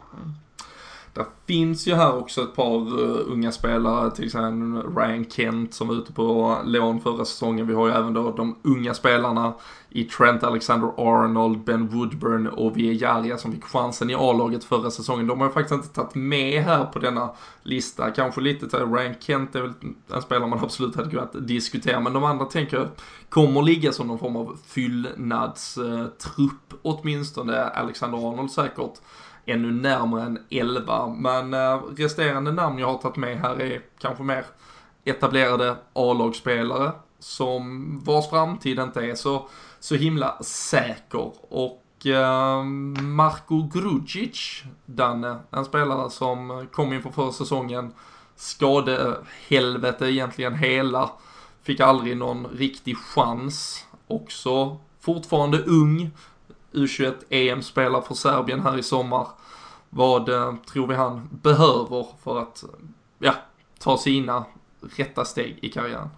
Det finns ju här också ett par unga spelare, till exempel Ryan Kent som var ute på lån förra säsongen. Vi har ju även då de unga spelarna i Trent Alexander-Arnold, Ben Woodburn och Viejaria som fick chansen i A-laget förra säsongen. De har jag faktiskt inte tagit med här på denna lista. Kanske lite till Ryan Kent är väl en spelare man absolut hade kunnat diskutera, men de andra tänker jag kommer ligga som någon form av fyllnadstrupp åtminstone. Alexander-Arnold säkert ännu närmare än 11. Men eh, resterande namn jag har tagit med här är kanske mer etablerade A-lagsspelare som vars framtid inte är så, så himla säker. Och eh, Marko Grudzic, Danne, en spelare som kom inför förra säsongen, skadehelvete egentligen hela, fick aldrig någon riktig chans. Också fortfarande ung, U21 EM-spelare för Serbien här i sommar. Vad eh, tror vi han behöver för att ja, ta sina rätta steg i karriären?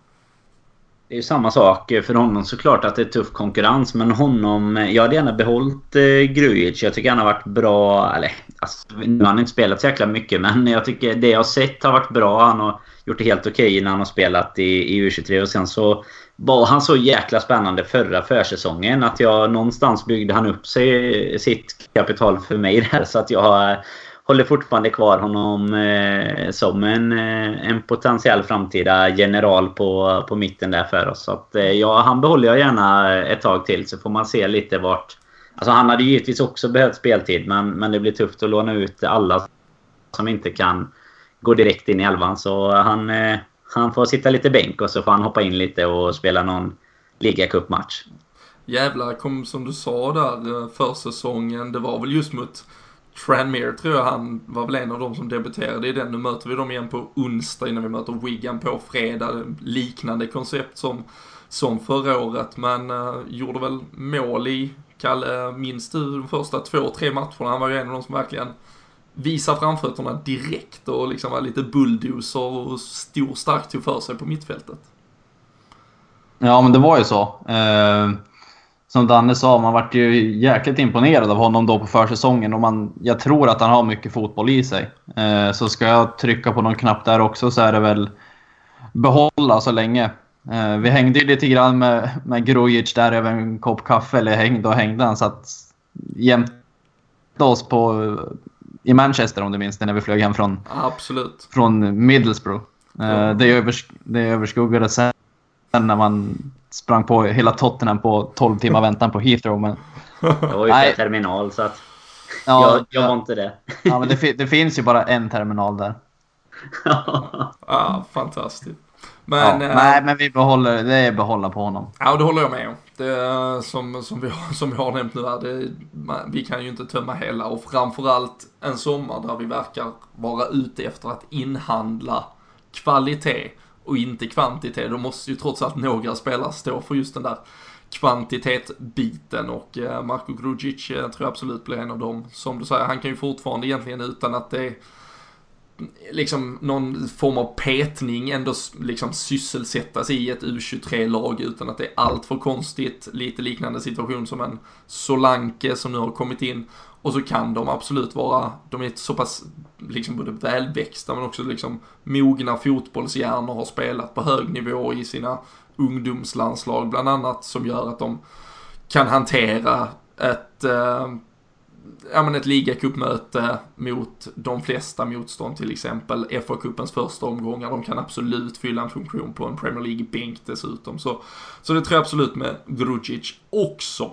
Det är ju samma sak för honom såklart att det är tuff konkurrens men honom... Jag hade gärna behållit eh, Grujic. Jag tycker han har varit bra... Eller alltså, nu har han inte spelat så jäkla mycket men jag tycker det jag har sett har varit bra. Han har gjort det helt okej okay när han har spelat i, i U23 och sen så var han så jäkla spännande förra försäsongen att jag någonstans byggde han upp sig, sitt kapital för mig där. Så att jag håller fortfarande kvar honom eh, som en, eh, en potentiell framtida general på, på mitten där för oss. Så att, eh, ja, han behåller jag gärna eh, ett tag till så får man se lite vart... Alltså han hade givetvis också behövt speltid men, men det blir tufft att låna ut alla som inte kan gå direkt in i elvan. Så han, eh, han får sitta lite bänk och så får han hoppa in lite och spela någon ligacupmatch. Jävlar, kom som du sa där eh, försäsongen, det var väl just mot Tranmere tror jag han var väl en av de som debuterade i den. Nu möter vi dem igen på onsdag innan vi möter Wigan på fredag. Liknande koncept som, som förra året men uh, gjorde väl mål i, Kalle, eh, minns du de första två, tre matcherna? Han var ju en av de som verkligen visade framfötterna direkt och liksom var lite bulldozer och stor stark tog för sig på mittfältet. Ja, men det var ju så. Uh som Danne sa, man vart ju jäkligt imponerad av honom då på försäsongen och man, jag tror att han har mycket fotboll i sig. Eh, så ska jag trycka på någon knapp där också så är det väl behålla så länge. Eh, vi hängde ju lite grann med, med Grujic där över en kopp kaffe, eller hängde och hängde han, så att jämte oss på i Manchester om du minns det, när vi flög hem från, Absolut. från Middlesbrough. Mm. Det, övers det överskuggade sen när man sprang på hela Tottenham på 12 timmar (laughs) väntan på Heathrow. Men... Jag var ju på terminal så att ja, jag, jag var inte det. Ja, men det, det, finns ju bara en terminal där. (laughs) ja, fantastiskt. Men, ja, äh, nej, men vi behåller, det är behålla på honom. Ja, det håller jag med om. Det, som, som, vi, som vi har nämnt nu här, det, vi kan ju inte tömma hela och framförallt en sommar där vi verkar vara ute efter att inhandla kvalitet och inte kvantitet. Då måste ju trots allt några spelare stå för just den där kvantitetbiten och eh, Marko Grudzic eh, tror jag absolut blir en av dem. Som du säger, han kan ju fortfarande egentligen utan att det liksom någon form av petning ändå liksom sysselsättas i ett U23-lag utan att det är allt för konstigt. Lite liknande situation som en Solanke som nu har kommit in. Och så kan de absolut vara, de är så pass liksom både välväxta men också liksom mogna fotbollshjärnor har spelat på hög nivå i sina ungdomslandslag bland annat som gör att de kan hantera ett eh, ja, men ett ligacupmöte mot de flesta motstånd, till exempel FA-cupens första omgångar. De kan absolut fylla en funktion på en Premier League-bänk dessutom. Så, så det tror jag absolut med Grudzic också.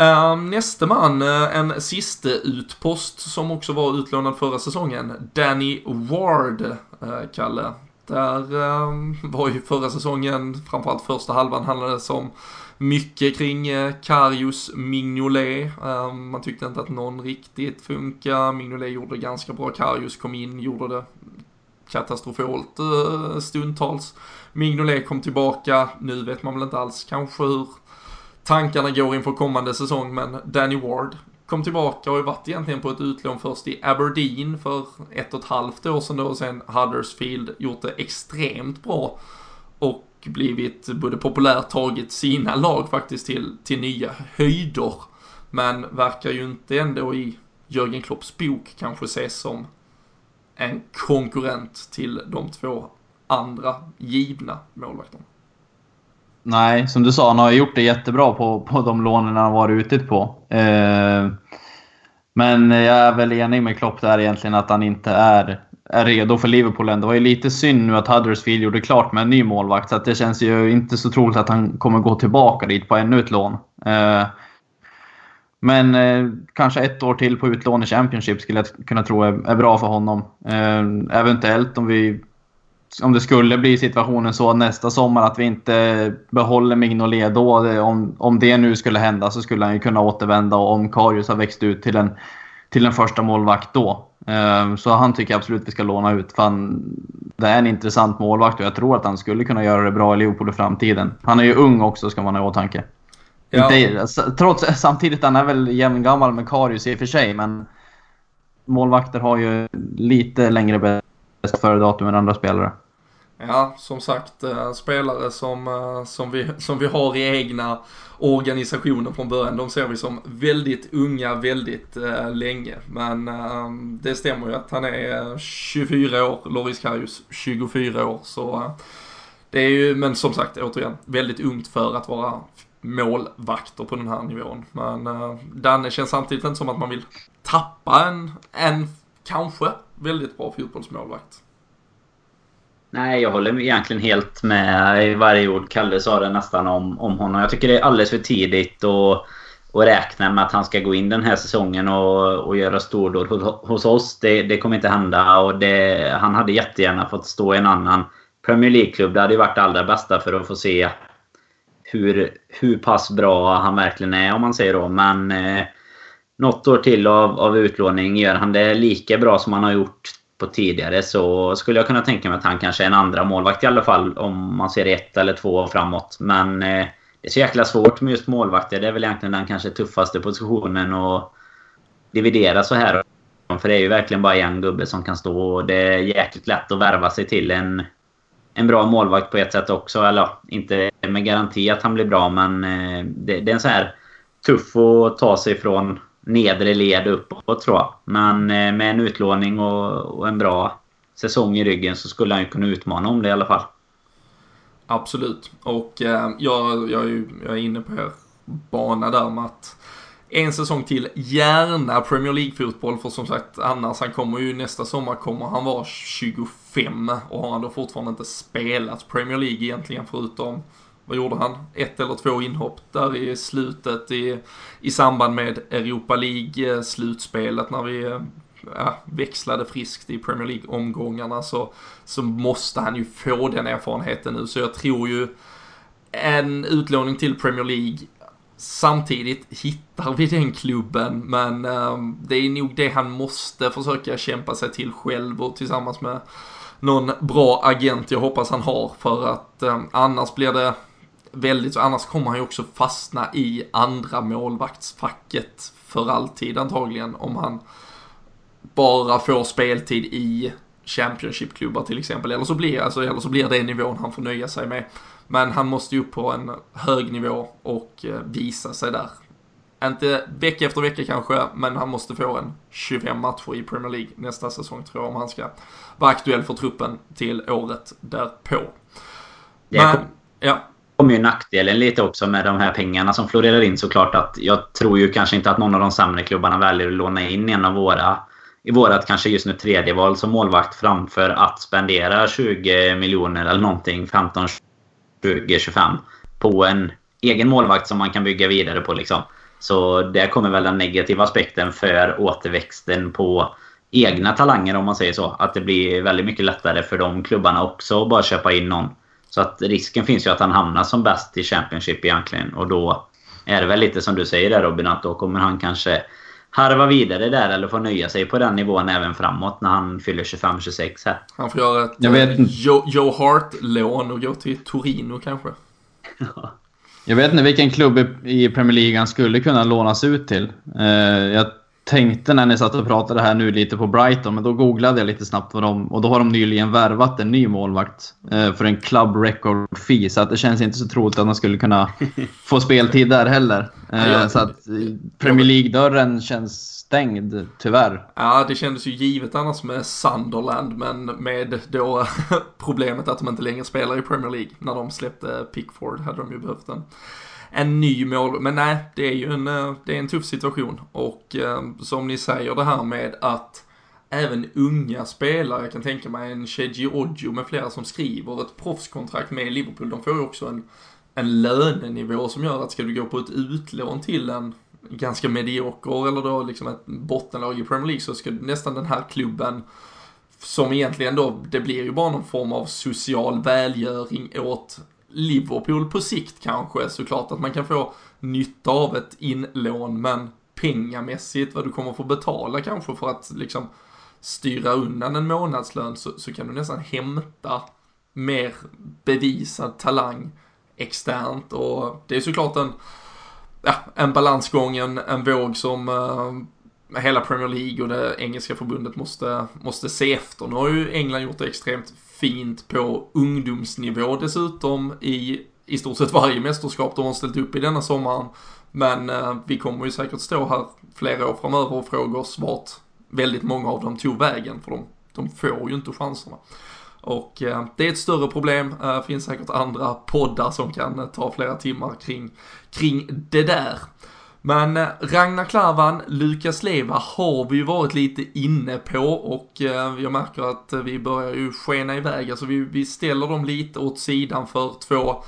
Ehm, näste nästa man, eh, en sista utpost som också var utlånad förra säsongen. Danny Ward, eh, Kalle. Där ehm, var ju förra säsongen, framförallt första halvan, handlade det om mycket kring eh, Karius Mignolet. Ehm, man tyckte inte att någon riktigt funkar. Mignolet gjorde det ganska bra. Karius kom in, gjorde det katastrofalt stundtals. Mignolet kom tillbaka. Nu vet man väl inte alls kanske hur tankarna går inför kommande säsong, men Danny Ward kom tillbaka och har ju varit egentligen på ett utlån först i Aberdeen för ett och ett halvt år sedan då och sen Huddersfield gjort det extremt bra och blivit både populärt tagit sina lag faktiskt till, till nya höjder. Men verkar ju inte ändå i Jörgen Klopps bok kanske ses som en konkurrent till de två andra givna målvakterna. Nej, som du sa, han har gjort det jättebra på, på de lånen han varit ute på. Eh, men jag är väl enig med Klopp där egentligen att han inte är, är redo för Liverpool än. Det var ju lite synd nu att Huddersfield gjorde klart med en ny målvakt, så det känns ju inte så troligt att han kommer gå tillbaka dit på ännu ett lån. Eh, men eh, kanske ett år till på utlån i Championship skulle jag kunna tro är, är bra för honom. Eh, eventuellt om vi om det skulle bli situationen så nästa sommar att vi inte behåller Mignolet då, om, om det nu skulle hända så skulle han ju kunna återvända om Karius har växt ut till en, till en första målvakt då. Ehm, så han tycker jag absolut vi ska låna ut. För han, det är en intressant målvakt och jag tror att han skulle kunna göra det bra i Liverpool i framtiden. Han är ju ung också ska man ha i åtanke. Ja. Inte, trots, (laughs) samtidigt, han är väl jämngammal med Karius i och för sig, men målvakter har ju lite längre bäst före datum än andra spelare. Ja, som sagt, eh, spelare som, eh, som, vi, (laughs) som vi har i egna organisationer från början, de ser vi som väldigt unga väldigt uh, länge. Men ehm, det stämmer ju att han är 24 år, Loris Karius 24 år. Så det är ju, men som sagt, återigen, väldigt ungt för att vara målvakter på den här nivån. Men Danne känns samtidigt inte som att man vill tappa en, en kanske väldigt bra fotbollsmålvakt. Nej, jag håller egentligen helt med i varje ord Kalle sa det nästan om, om honom. Jag tycker det är alldeles för tidigt att, att räkna med att han ska gå in den här säsongen och, och göra stordåd hos oss. Det, det kommer inte hända och det, han hade jättegärna fått stå i en annan Premier League-klubb. Det hade ju varit det allra bästa för att få se hur, hur pass bra han verkligen är om man säger då. Men eh, något år till av, av utlåning, gör han det lika bra som han har gjort på tidigare så skulle jag kunna tänka mig att han kanske är en andra målvakt i alla fall om man ser ett eller två framåt. Men eh, det är så jäkla svårt med just målvakter. Det är väl egentligen den kanske tuffaste positionen att dividera så här. För det är ju verkligen bara en gubbe som kan stå och det är jäkligt lätt att värva sig till en, en bra målvakt på ett sätt också. Eller inte med garanti att han blir bra men eh, det, det är en så här tuff att ta sig från nedre led uppåt tror jag. Men eh, med en utlåning och, och, en bra säsong i ryggen så skulle han ju kunna utmana om det i alla fall. Absolut. Och eh, jag, jag, är ju, jag är inne på er bana där med att en säsong till, gärna Premier League-fotboll för som sagt annars han kommer ju nästa sommar kommer han vara 25 och har han då fortfarande inte spelat Premier League egentligen förutom vad gjorde han? Ett eller två inhopp där i slutet i, i samband med Europa League-slutspelet när vi eh, ja, växlade friskt i Premier League-omgångarna så, så måste han ju få den erfarenheten nu. Så jag tror ju en utlåning till Premier League Samtidigt hittar vi den klubben, men ehm, det är nog det han måste försöka kämpa sig till själv och tillsammans med någon bra agent jag hoppas han har för att eh, annars blir det väldigt, annars kommer han ju också fastna i andra målvaktsfacket för alltid antagligen om han bara får speltid i Championship-klubbar till exempel. Eller så, blir, alltså, eller så blir det nivån han får nöja sig med. Men han måste ju upp på en hög nivå och eh, visa sig där. Inte vecka efter vecka kanske, men han måste få en 25 matcher i Premier League nästa säsong tror jag om han ska vara aktuell för truppen till året därpå. Men, ja kommer ju nackdelen lite också med de här pengarna som florerar in såklart. att Jag tror ju kanske inte att någon av de sämre klubbarna väljer att låna in en av våra i vårat kanske just nu tredje val som målvakt framför att spendera 20 miljoner eller någonting, 15, 20, 25 på en egen målvakt som man kan bygga vidare på liksom. Så där kommer väl den negativa aspekten för återväxten på egna talanger om man säger så. Att det blir väldigt mycket lättare för de klubbarna också att bara köpa in någon. Så att risken finns ju att han hamnar som bäst i Championship egentligen. Och då är det väl lite som du säger där Robin, att då kommer han kanske harva vidare där eller få nöja sig på den nivån även framåt när han fyller 25-26 här. Han får göra ett Jag vet eh, Joe, Joe Hart-lån och gå till Torino kanske. Jag vet inte vilken klubb i Premier League han skulle kunna lånas ut till. Eh, jag tänkte när ni satt och pratade här nu lite på Brighton, men då googlade jag lite snabbt vad de... Och då har de nyligen värvat en ny målvakt eh, för en club record fee. Så att det känns inte så troligt att han skulle kunna få (laughs) speltid där heller. Eh, Ja. Så att eh, Premier League-dörren känns stängd, tyvärr. Ja, det kändes ju givet annars med Sunderland, men med då (laughs) problemet att de inte längre spelar i Premier League. När de släppte Pickford hade de ju behövt en, en ny mål. Men nej, det är ju en, eh, det är en tuff situation. Och eh, som ni säger det här med att även unga spelare, jag kan tänka mig en Sheji Odjo med flera som skriver ett proffskontrakt med Liverpool, de får ju också en, en lönenivå som gör att ska du gå på ett utlån till en ganska medioker eller då liksom ett bottenlag i Premier League så ska nästan den här klubben som egentligen då, det blir ju bara någon form av social välgöring åt Liverpool på sikt kanske. Såklart att man kan få nytta av ett inlån men pengamässigt vad du kommer få betala kanske för att liksom styra undan en månadslön så, så kan du nästan hämta mer bevisad talang externt och det är såklart en ja, en balansgång, en, en våg som eh, hela Premier League och det engelska förbundet måste, måste se efter. Nu har ju England gjort det extremt fint på ungdomsnivå dessutom i i stort sett varje mästerskap de har ställt upp i denna sommaren. Men eh, vi kommer ju säkert stå här flera år framöver och fråga oss vart väldigt många av dem tog vägen för de, de får ju inte chanserna. Och eh, det är ett större problem, eh, finns säkert andra poddar som kan eh, ta flera timmar kring, kring det där. Men eh, Ragnar Klavan, Lukas Leva har vi ju varit lite inne på och eh, jag märker att eh, vi börjar ju skena iväg. Alltså vi, vi ställer dem lite åt sidan för två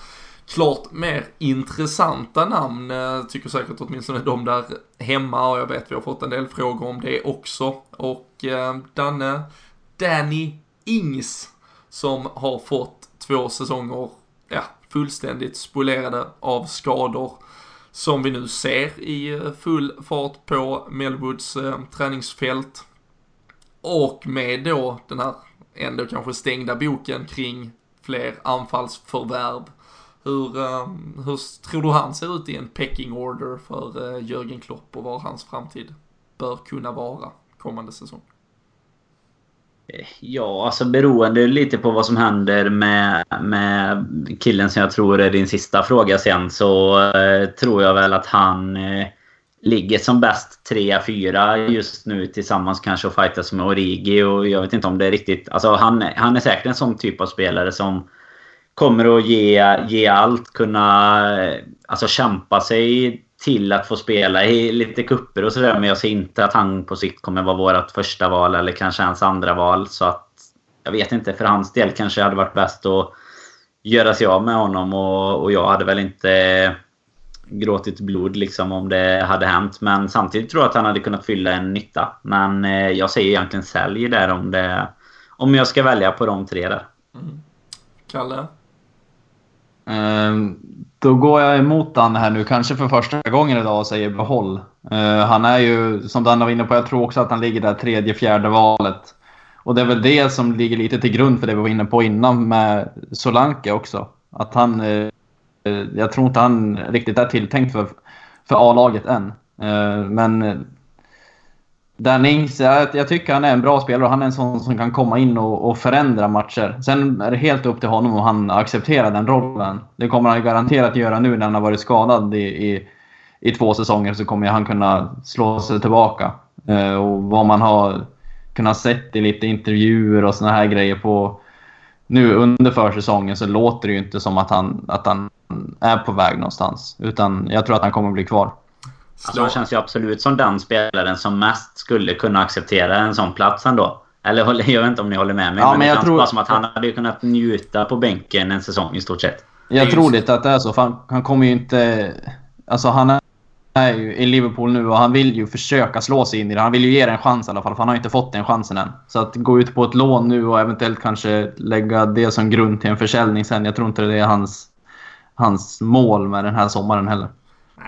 klart mer intressanta namn, tycker säkert åtminstone de där hemma och jag vet vi har fått en del frågor om det också. Och Danne, Danny Ings som har fått två säsonger, ja, fullständigt spolerade av skador som vi nu ser i eh, full fart på Melwoods eh, träningsfält. Och med då den här ändå kanske stängda boken kring fler anfallsförvärv. Hur, eh, hur tror du han ser ut i en pecking order för eh, Jörgen Klopp och var hans framtid bör kunna vara kommande säsong? Ja, alltså beroende lite på vad som händer med, med killen som jag tror är din sista fråga sen så eh, tror jag väl att han eh, ligger som bäst 3-4 just nu tillsammans kanske och fightas med Origi och jag vet inte om det är riktigt... Alltså han, han är säkert en sån typ av spelare som kommer att ge, ge allt, kunna eh, alltså kämpa sig till att få spela i lite kupper och sådär. Men jag ser inte att han på sikt kommer vara vårt första val eller kanske hans andra val. Så att jag vet inte. För hans del kanske det hade varit bäst att göra sig av med honom. Och, och jag hade väl inte gråtit blod liksom om det hade hänt. Men samtidigt tror jag att han hade kunnat fylla en nytta. Men eh, jag säger egentligen sälj där om det... Om jag ska välja på de tre där. Mm. Kalle? Ehm, då går jag emot Danne här nu, kanske för första gången idag och säger behåll. Ehm, han är ju, som Dan var inne på, jag tror också att han ligger där tredje, fjärde valet. Och det är väl det som ligger lite till grund för det vi var inne på innan med Solanke också. Att han... Eh, jag tror inte han riktigt är tilltänkt för, för A-laget än. Ehm, men Dan Ings, jag, jag tycker han är en bra spelare och han är en sån som kan komma in och, och förändra matcher. Sen är det helt upp till honom om han accepterar den rollen. Det kommer han garanterat göra nu när han har varit skadad i, i, i två säsonger så kommer han kunna slå sig tillbaka. Eh, och vad man har kunnat sett i lite intervjuer och såna här grejer på nu under försäsongen så låter det ju inte som att han, att han är på väg någonstans. Utan jag tror att han kommer bli kvar. Alltså han känns ju absolut som den spelaren som mest skulle kunna acceptera en sån plats ändå. Eller jag vet inte om ni håller med mig. Ja, men, men det jag känns tror- bara som att han hade kunnat njuta på bänken en säsong i stort sett. Jag Det tror lite att det är så. För han, han kommer ju inte... Alltså han är, är ju i Liverpool nu och han vill ju försöka slå sig in i det. Han vill ju ge det en chans i alla fall, för han har inte fått den chansen än. Så att gå ut på ett lån nu och eventuellt kanske lägga det som grund till en försäljning sen. Jag tror inte det är hans, hans mål med den här sommaren heller.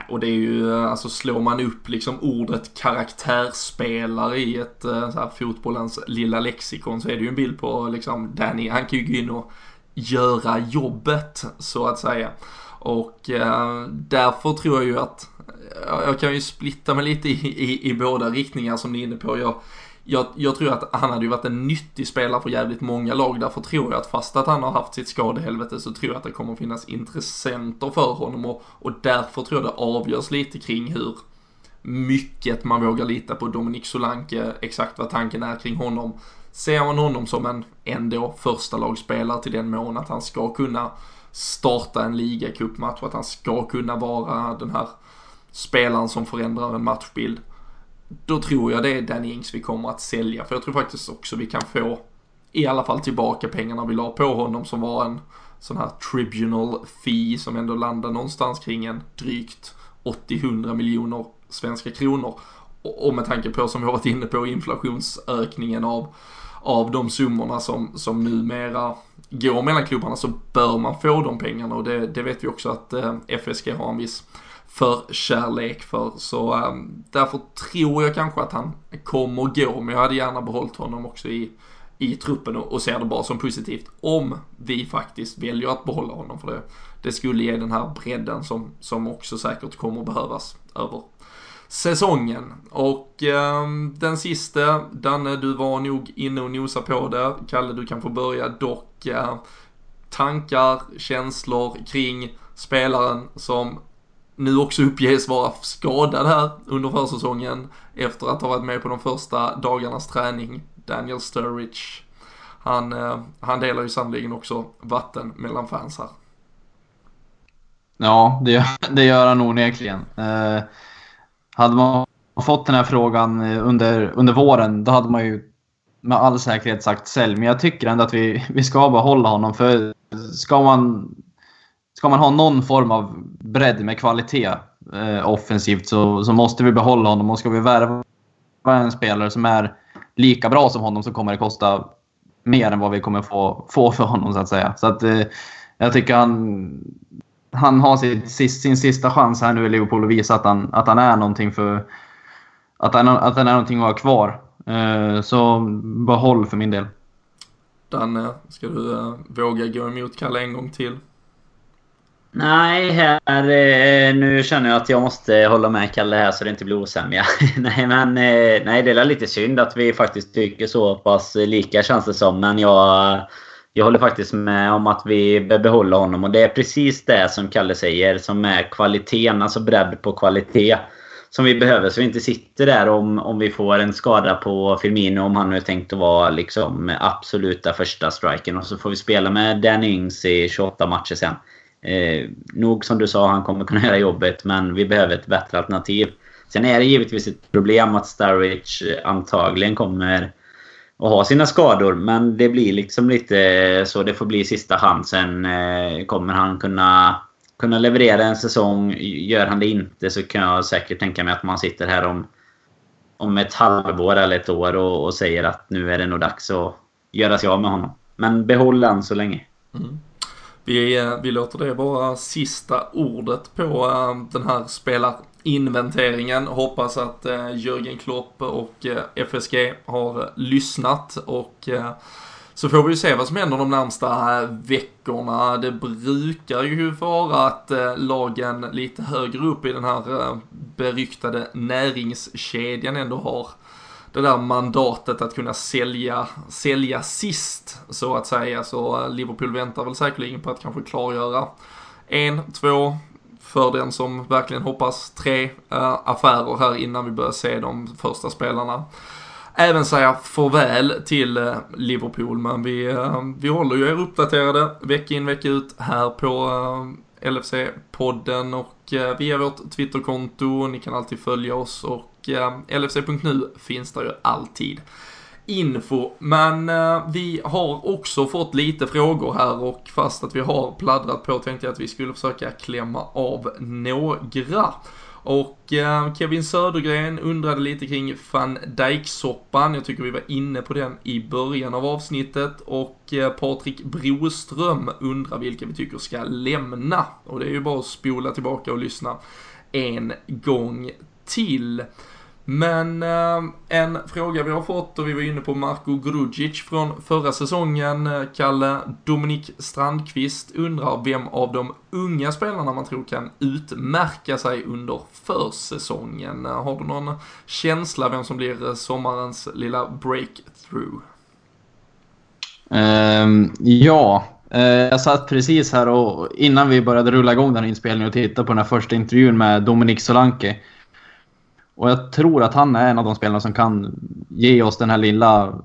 Och det är ju, eh, alltså slår man upp liksom ordet karaktärsspelare i ett eh, så här, fotbollens lilla lexikon så är det ju en bild på liksom Danny, han kan ju gå in och göra jobbet så att säga. Och eh, därför tror jag ju att, eh, jag kan ju splitta mig lite i, i, i båda riktningar som ni är inne på. Jag, jag, jag, tror att han hade ju varit en nyttig spelare för jävligt många lag. Därför tror jag att fast att han har haft sitt skadehelvete så tror jag att det kommer finnas intressenter för honom. Och, och därför tror jag det avgörs lite kring hur mycket man vågar lita på Dominik Solanke, exakt vad tanken är kring honom. Ser man honom som en ändå första lagspelare till den mån att han ska kunna starta en ligacupmatch, och att han ska kunna vara den här spelaren som förändrar en matchbild. Då tror jag det är Danny Ings vi kommer att sälja, för jag tror faktiskt också vi kan få i alla fall tillbaka pengarna vi la på honom som var en sån här tribunal fee som ändå landar någonstans kring en drygt 80-100 miljoner svenska kronor. Och med tanke på, som vi har varit inne på, inflationsökningen av, av de summorna som, som numera går mellan klubbarna så bör man få de pengarna och det, det vet vi också att eh, FSG har en viss för kärlek för. Så um, därför tror jag kanske att han kommer gå, men jag hade gärna behållit honom också i, i truppen och, och ser det bara som positivt om vi faktiskt väljer att behålla honom för det, det skulle ge den här bredden som, som också säkert kommer behövas över säsongen. Och eh, den sista, Danne, du var nog inne och nosade på det. Kalle, du kan få börja dock. Eh, tankar, känslor kring spelaren som nu också uppges vara skadad här under försäsongen efter att ha varit med på de första dagarnas träning. Daniel Sturridge. Han, eh, han delar ju sannerligen också vatten mellan fans här. Ja, det, (laughs) det gör han onekligen. Eh, hade man fått den här frågan eh, under, under våren, då hade man ju med all säkerhet sagt sälj. Men jag tycker ändå att vi, vi ska behålla honom. För ska man, ska man ha någon form av bredd med kvalitet eh, offensivt så, så måste vi behålla honom. Och ska vi värva en spelare som är lika bra som honom så kommer det kosta mer än vad vi kommer få, få för honom så att säga. Så att, eh, jag tycker han, han har sin, sin sista chans här nu i Liverpool att visa att han, att han är någonting för... Att han, att han är någonting att ha kvar. Eh, så behåll för min del. Danne, ska du eh, våga gå emot Kalle en gång till? Nej, här, eh, nu känner jag att jag måste hålla med Kalle här så det inte blir osämja. (laughs) nej, men eh, nej, det är lite synd att vi faktiskt tycker så pass lika känns det som. Men jag, jag håller faktiskt med om att vi bör behålla honom. Och det är precis det som Kalle säger som är kvaliteten, alltså bredd på kvalitet. Som vi behöver så vi inte sitter där om, om vi får en skada på Firmino om han nu är tänkt att vara liksom absoluta första striken. Och så får vi spela med Dan Ings i 28 matcher sen. Eh, nog som du sa, han kommer kunna (laughs) göra jobbet men vi behöver ett bättre alternativ. Sen är det givetvis ett problem att Starwich eh, antagligen kommer att ha sina skador. Men det blir liksom lite eh, så. Det får bli sista hand. Sen eh, kommer han kunna, kunna leverera en säsong. Gör han det inte så kan jag säkert tänka mig att man sitter här om, om ett halvår eller ett år och, och säger att nu är det nog dags att göra sig av med honom. Men behåll han så länge. Mm. Vi, eh, vi låter det vara sista ordet på eh, den här spelarinventeringen. Hoppas att eh, Jörgen Klopp och FSG har lyssnat och så får vi ju se vad som händer de närmsta veckorna. Det brukar ju vara att lagen lite högre upp i den här beryktade näringskedjan ändå har det där mandatet att kunna sälja, sälja sist så att säga. Så Liverpool väntar väl säkerligen på att kanske klargöra en, två, för den som verkligen hoppas tre äh, affärer här innan vi börjar se de första spelarna. Även säga farväl till äh, Liverpool, men vi, äh, vi håller ju er uppdaterade vecka in vecka ut här på LFC-podden och via vårt Twitterkonto. Ni kan alltid följa oss och och eh, LFC.nu finns där ju alltid info. Men eh, vi har också fått lite frågor här och fast att vi har pladdrat på tänkte jag att vi skulle försöka klämma av några. Och eh, Kevin Södergren undrade lite kring van Dijk-soppan. Jag tycker vi var inne på den i början av avsnittet. Och Patrik Broström undrar vilka vi tycker ska lämna. Och det är ju bara att spola tillbaka och lyssna en gång till. Men eh, en fråga vi har fått och vi var inne på Marko Grudzic från förra säsongen. Eh, Kalle Dominik Strandqvist undrar vem av de unga spelarna man tror kan utmärka sig under försäsongen. Eh, har du någon känsla vem som blir eh, sommarens lilla breakthrough? Um, ja, jag satt precis här och innan vi började rulla igång den här inspelningen och tittade på den här första intervjun med Dominik Solanke. Och jag tror att han är en av de spelarna som kan ge oss den här lilla...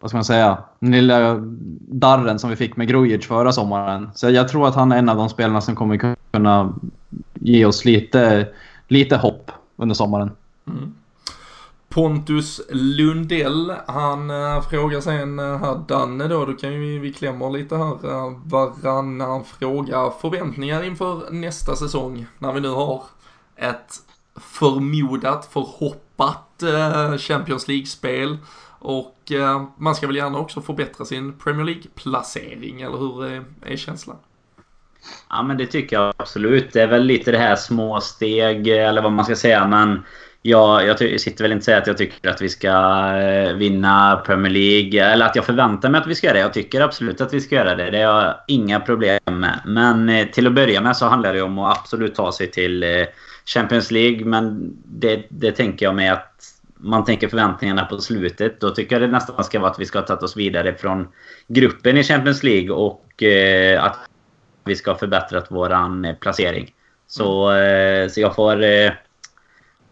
Vad ska man säga? Den lilla darren som vi fick med Grujic förra sommaren. Så jag tror att han är en av de spelarna som kommer kunna ge oss lite, lite hopp under sommaren. Mm. Pontus Lundell, han äh, frågar sen äh, här, Danne då, då kan ju vi, vi klämmer lite här äh, varannan fråga. Förväntningar inför nästa säsong när vi nu har ett förmodat, förhoppat eh, Champions League-spel. Och eh, man ska väl gärna också förbättra sin Premier League-placering, eller hur eh, är, känslan? Ja men det tycker jag absolut. Det är väl lite det här små steg eller vad man ska säga. Men jag, jag sitter väl inte och säger att jag tycker att vi ska vinna Premier League. Eller att jag förväntar mig att vi ska göra det. Jag tycker absolut att vi ska göra det. Det har jag inga problem med. Men till att börja med så handlar det om att absolut ta sig till Champions League. Men det, det tänker jag mig att man tänker förväntningarna på slutet. Då tycker jag det nästan ska vara att vi ska ha tagit oss vidare från gruppen i Champions League och eh, att vi ska ha förbättrat våran eh, placering. Så, eh, så jag får... Eh,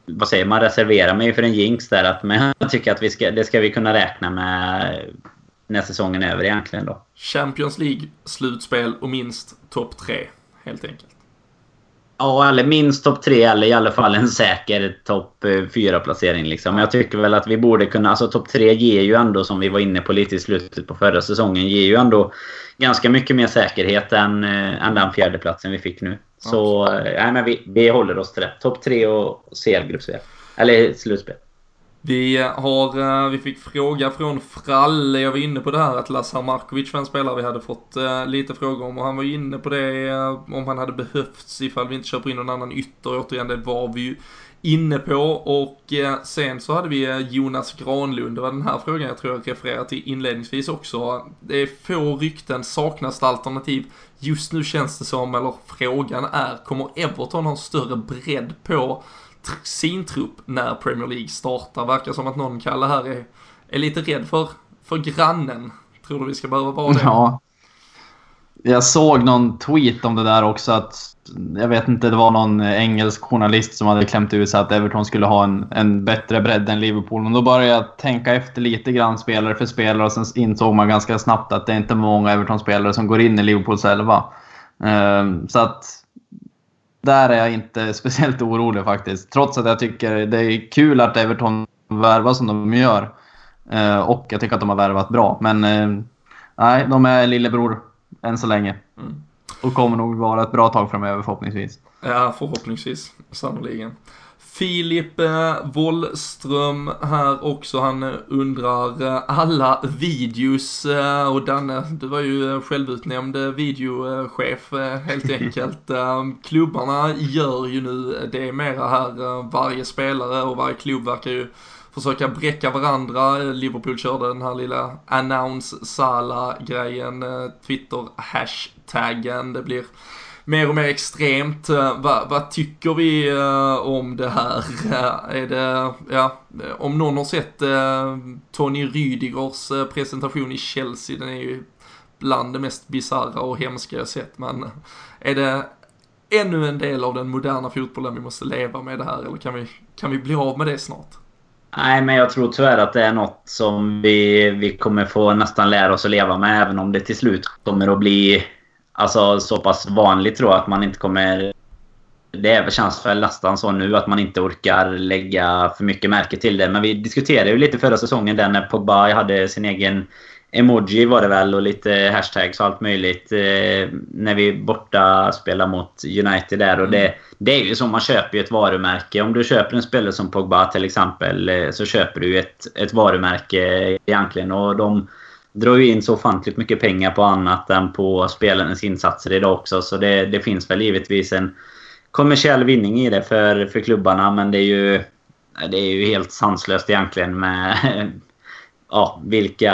vad säger man? Reservera mig för en jinx där. Att, (laughs) men jag tycker att vi ska, det ska vi kunna räkna med när säsongen är över egentligen då. Champions League, slutspel och minst topp tre, helt enkelt. Ja, eller minst topp tre eller i alla fall en säker topp eh, fyra placering liksom. Men jag tycker väl att vi borde kunna... Alltså topp tre ger ju ändå, som vi var inne på lite i slutet på förra säsongen, ger ju ändå ganska mycket mer säkerhet än, äh, än den fjärdeplatsen vi fick nu. Så, äh, nej men vi, vi håller oss till det. Topp tre och CL-gruppspel. Eller slutspel. Vi eh, har, eh, vi fick fråga från Fralle, jag var inne på det här att Lazar Markovic var en spelare vi hade fått eh, lite frågor om och han var inne på det om han hade behövts ifall vi inte köper in någon annan ytter. Återigen, det var vi ju inne på och sen så hade vi Jonas Granlund, det var den här frågan jag tror jag refererade till inledningsvis också. Det är få rykten, saknas det alternativ. Just nu känns det som, eller frågan är, kommer Everton ha en större bredd på sin trupp när Premier League startar. Verkar som att någon, Kalle, här är, är lite rädd för, för grannen. Tror du vi ska behöva vara det? Ja. Jag såg någon tweet om det där också. att Jag vet inte, det var någon engelsk journalist som hade klämt ut sig att Everton skulle ha en, en bättre bredd än Liverpool. Men då började jag tänka efter lite grann spelare för spelare och sen insåg man ganska snabbt att det är inte många Everton-spelare som går in i Liverpools elva. Ehm, så att där är jag inte (laughs) speciellt orolig faktiskt. Trots att jag tycker det är kul att Everton värvar som de gör. Eh, och jag tycker att de har värvat bra. Men eh, nej, de är lillebror än så länge. Mm. Och kommer nog vara ett bra tag framöver förhoppningsvis. Ja, förhoppningsvis. Sannoliken. Filip eh, Wollström här också, han eh, undrar eh, alla videos och Danne, du var ju självutnämnd videochef helt enkelt. Klubbarna gör ju nu det mera här, varje spelare och varje klubb verkar ju försöka bräcka varandra. Liverpool körde den här lilla announce sala grejen, Twitter-hashtaggen, det blir mer och mer extremt. Eh, vad, vad tycker vi eh, om det här? Eh, är det, ja, om någon har sett Tony Rydigers presentation i Chelsea, den är ju bland det mest bizarra och hemska jag sett. Men är det ännu en del av den moderna fotbollen vi måste leva med det här eller kan vi, kan vi bli av med det snart? Nej, men jag tror tyvärr att det är något som vi, vi kommer få nästan lära oss att leva med även om det till slut kommer att bli alltså, så pass vanligt tror jag att man inte kommer... Det känns väl nästan så nu att man inte orkar lägga för mycket märke till det. Men vi diskuterade ju lite förra säsongen där när Pogba hade sin egen emoji var det väl och lite hashtags och allt möjligt. Eh, när vi borta spelar mot United där. Och det, det är ju så, man köper ett varumärke. Om du köper en spelare som Pogba till exempel eh, så köper du ett, ett varumärke egentligen. Och de drar ju in så ofantligt mycket pengar på annat än på spelarens insatser idag också. Så det, det finns väl givetvis en kommersiell vinning i det för, för klubbarna. Men det är ju, det är ju helt sanslöst egentligen med (laughs) ja, vilka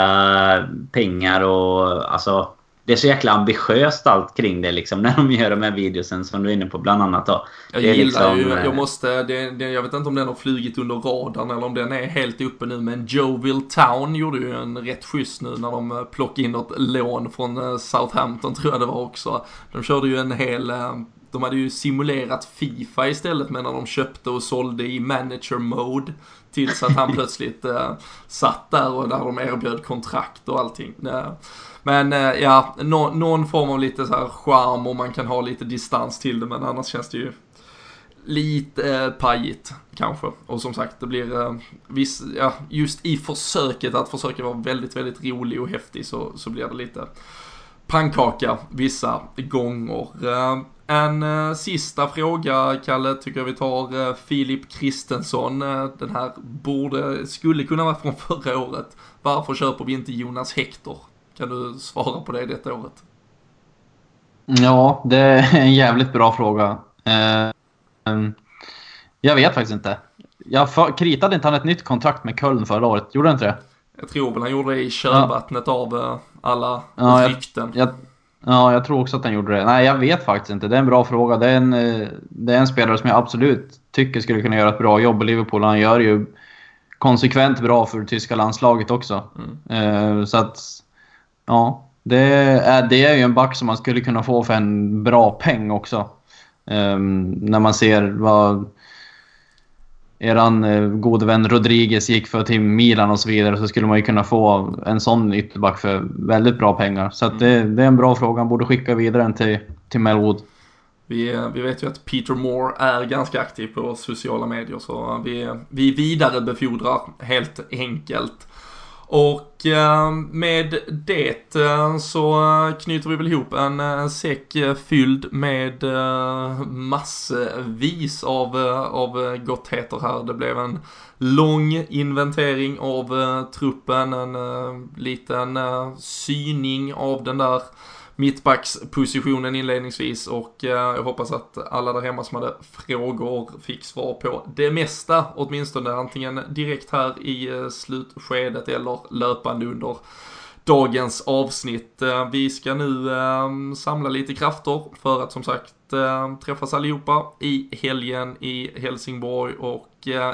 pengar och alltså det är så jäkla ambitiöst allt kring det liksom (laughs) när de gör de här videosen som du är inne på bland annat då. Jag gillar liksom, ju, eh, jag måste, det, det, jag vet inte om den har flugit under radarn eller om den är helt uppe nu men Joville Town gjorde ju en rätt schysst nu när de eh, plockade in något lån från eh, Southampton tror jag det var också. De körde ju en hel de hade ju simulerat Fifa istället men när de köpte och sålde i manager mode. Tills att han (laughs) plötsligt eh, satt där och där de erbjöd kontrakt och allting. Eh, men eh, ja, no, någon form av lite så här charm och man kan ha lite distans till det men annars känns det ju lite eh, pajigt kanske. Och som sagt, det blir eh, viss, ja, just i försöket att försöka vara väldigt, väldigt rolig och häftig så, så blir det lite pannkaka vissa gånger. Eh, en uh, sista fråga, Kalle, tycker jag vi tar uh, Filip Kristensson. Uh, den här borde, skulle kunna vara från förra året. Varför köper vi inte Jonas Hector? Kan du svara på det detta året? Ja, det är en jävligt bra fråga. Um, jag vet faktiskt inte. Jag för, kritade inte han ett nytt kontrakt med Köln förra året? Gjorde han inte det? Jag tror väl han gjorde det i kölvattnet ja. av alla ja, rykten. Jag, jag, Ja, jag tror också att han gjorde det. Nej, jag vet faktiskt inte. Det är en bra fråga. Det är en, eh, det är en spelare som jag absolut tycker skulle kunna göra ett bra jobb i Liverpool. Han gör ju konsekvent bra för det tyska landslaget också. Mm. Uh, så att, ja. Det är, det är ju en back som man skulle kunna få för en bra peng också. Um, när man ser vad eran eh, gode vän Rodriguez gick för till Milan och så vidare så skulle man ju kunna få en sån ytterback för väldigt bra pengar. Så mm. det, det, är en bra fråga. Han borde skicka vidare den till, till Melwood. Vi, vi vet ju att Peter Moore är ganska aktiv på sociala medier så vi, vi vidarebefordrar helt enkelt. Och eh, med det eh, så knyter vi väl ihop en eh, säck fylld med massvis av, av gottheter här. Det blev en lång inventering av truppen, en liten syning av den där mittbackspositionen inledningsvis och eh, jag hoppas att alla där hemma som hade frågor fick svar på det mesta åtminstone antingen direkt här i eh, slutskedet eller löpande under dagens avsnitt. Eh, vi ska nu ehm, samla lite krafter för att som sagt ehm, träffas allihopa i helgen i Helsingborg och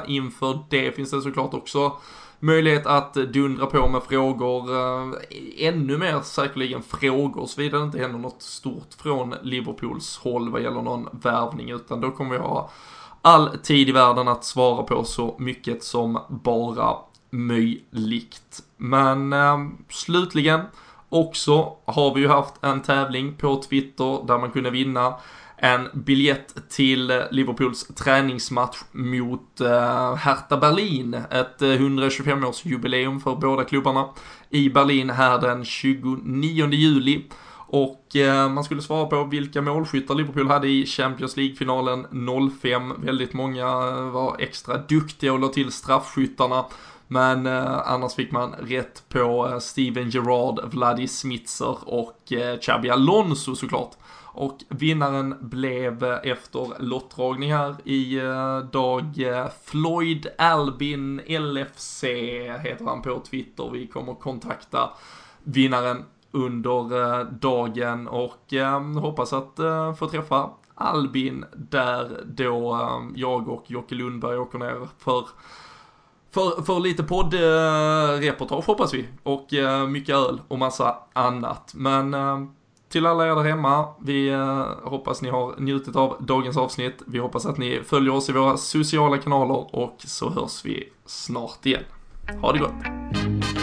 inför det finns det såklart också möjlighet att dundra på med frågor, eh, ännu mer säkerligen frågor såvida det inte händer något stort från Liverpools håll vad gäller någon värvning utan då kommer vi ha all tid i världen att svara på så mycket som bara möjligt. Men eh, slutligen också har vi ju haft en tävling på Twitter där man kunde vinna en biljett till Liverpools träningsmatch mot eh, Hertha Berlin. Ett eh, 125-årsjubileum för båda klubbarna i Berlin här den 29 juli. Och eh, man skulle svara på vilka målskyttar Liverpool hade i Champions League-finalen 05. Väldigt många eh, var extra duktiga och la till straffskyttarna. Men eh, annars fick man rätt på eh, Steven Gerrard, Vladi Smitser och eh, Xabi Alonso såklart. Och vinnaren blev eh, efter lottdragning här i eh, dag eh, Floyd Albin LFC heter han på Twitter. Vi kommer kontakta vinnaren under dagen och hoppas att få träffa Albin där då jag och Jocke Lundberg åker ner för för, för lite poddreportage hoppas vi och mycket öl och massa annat. Men till alla er där hemma, vi eh, hoppas ni har njutit av dagens avsnitt. Vi hoppas att ni följer oss i våra sociala kanaler och så hörs vi snart igen. Ha det gott!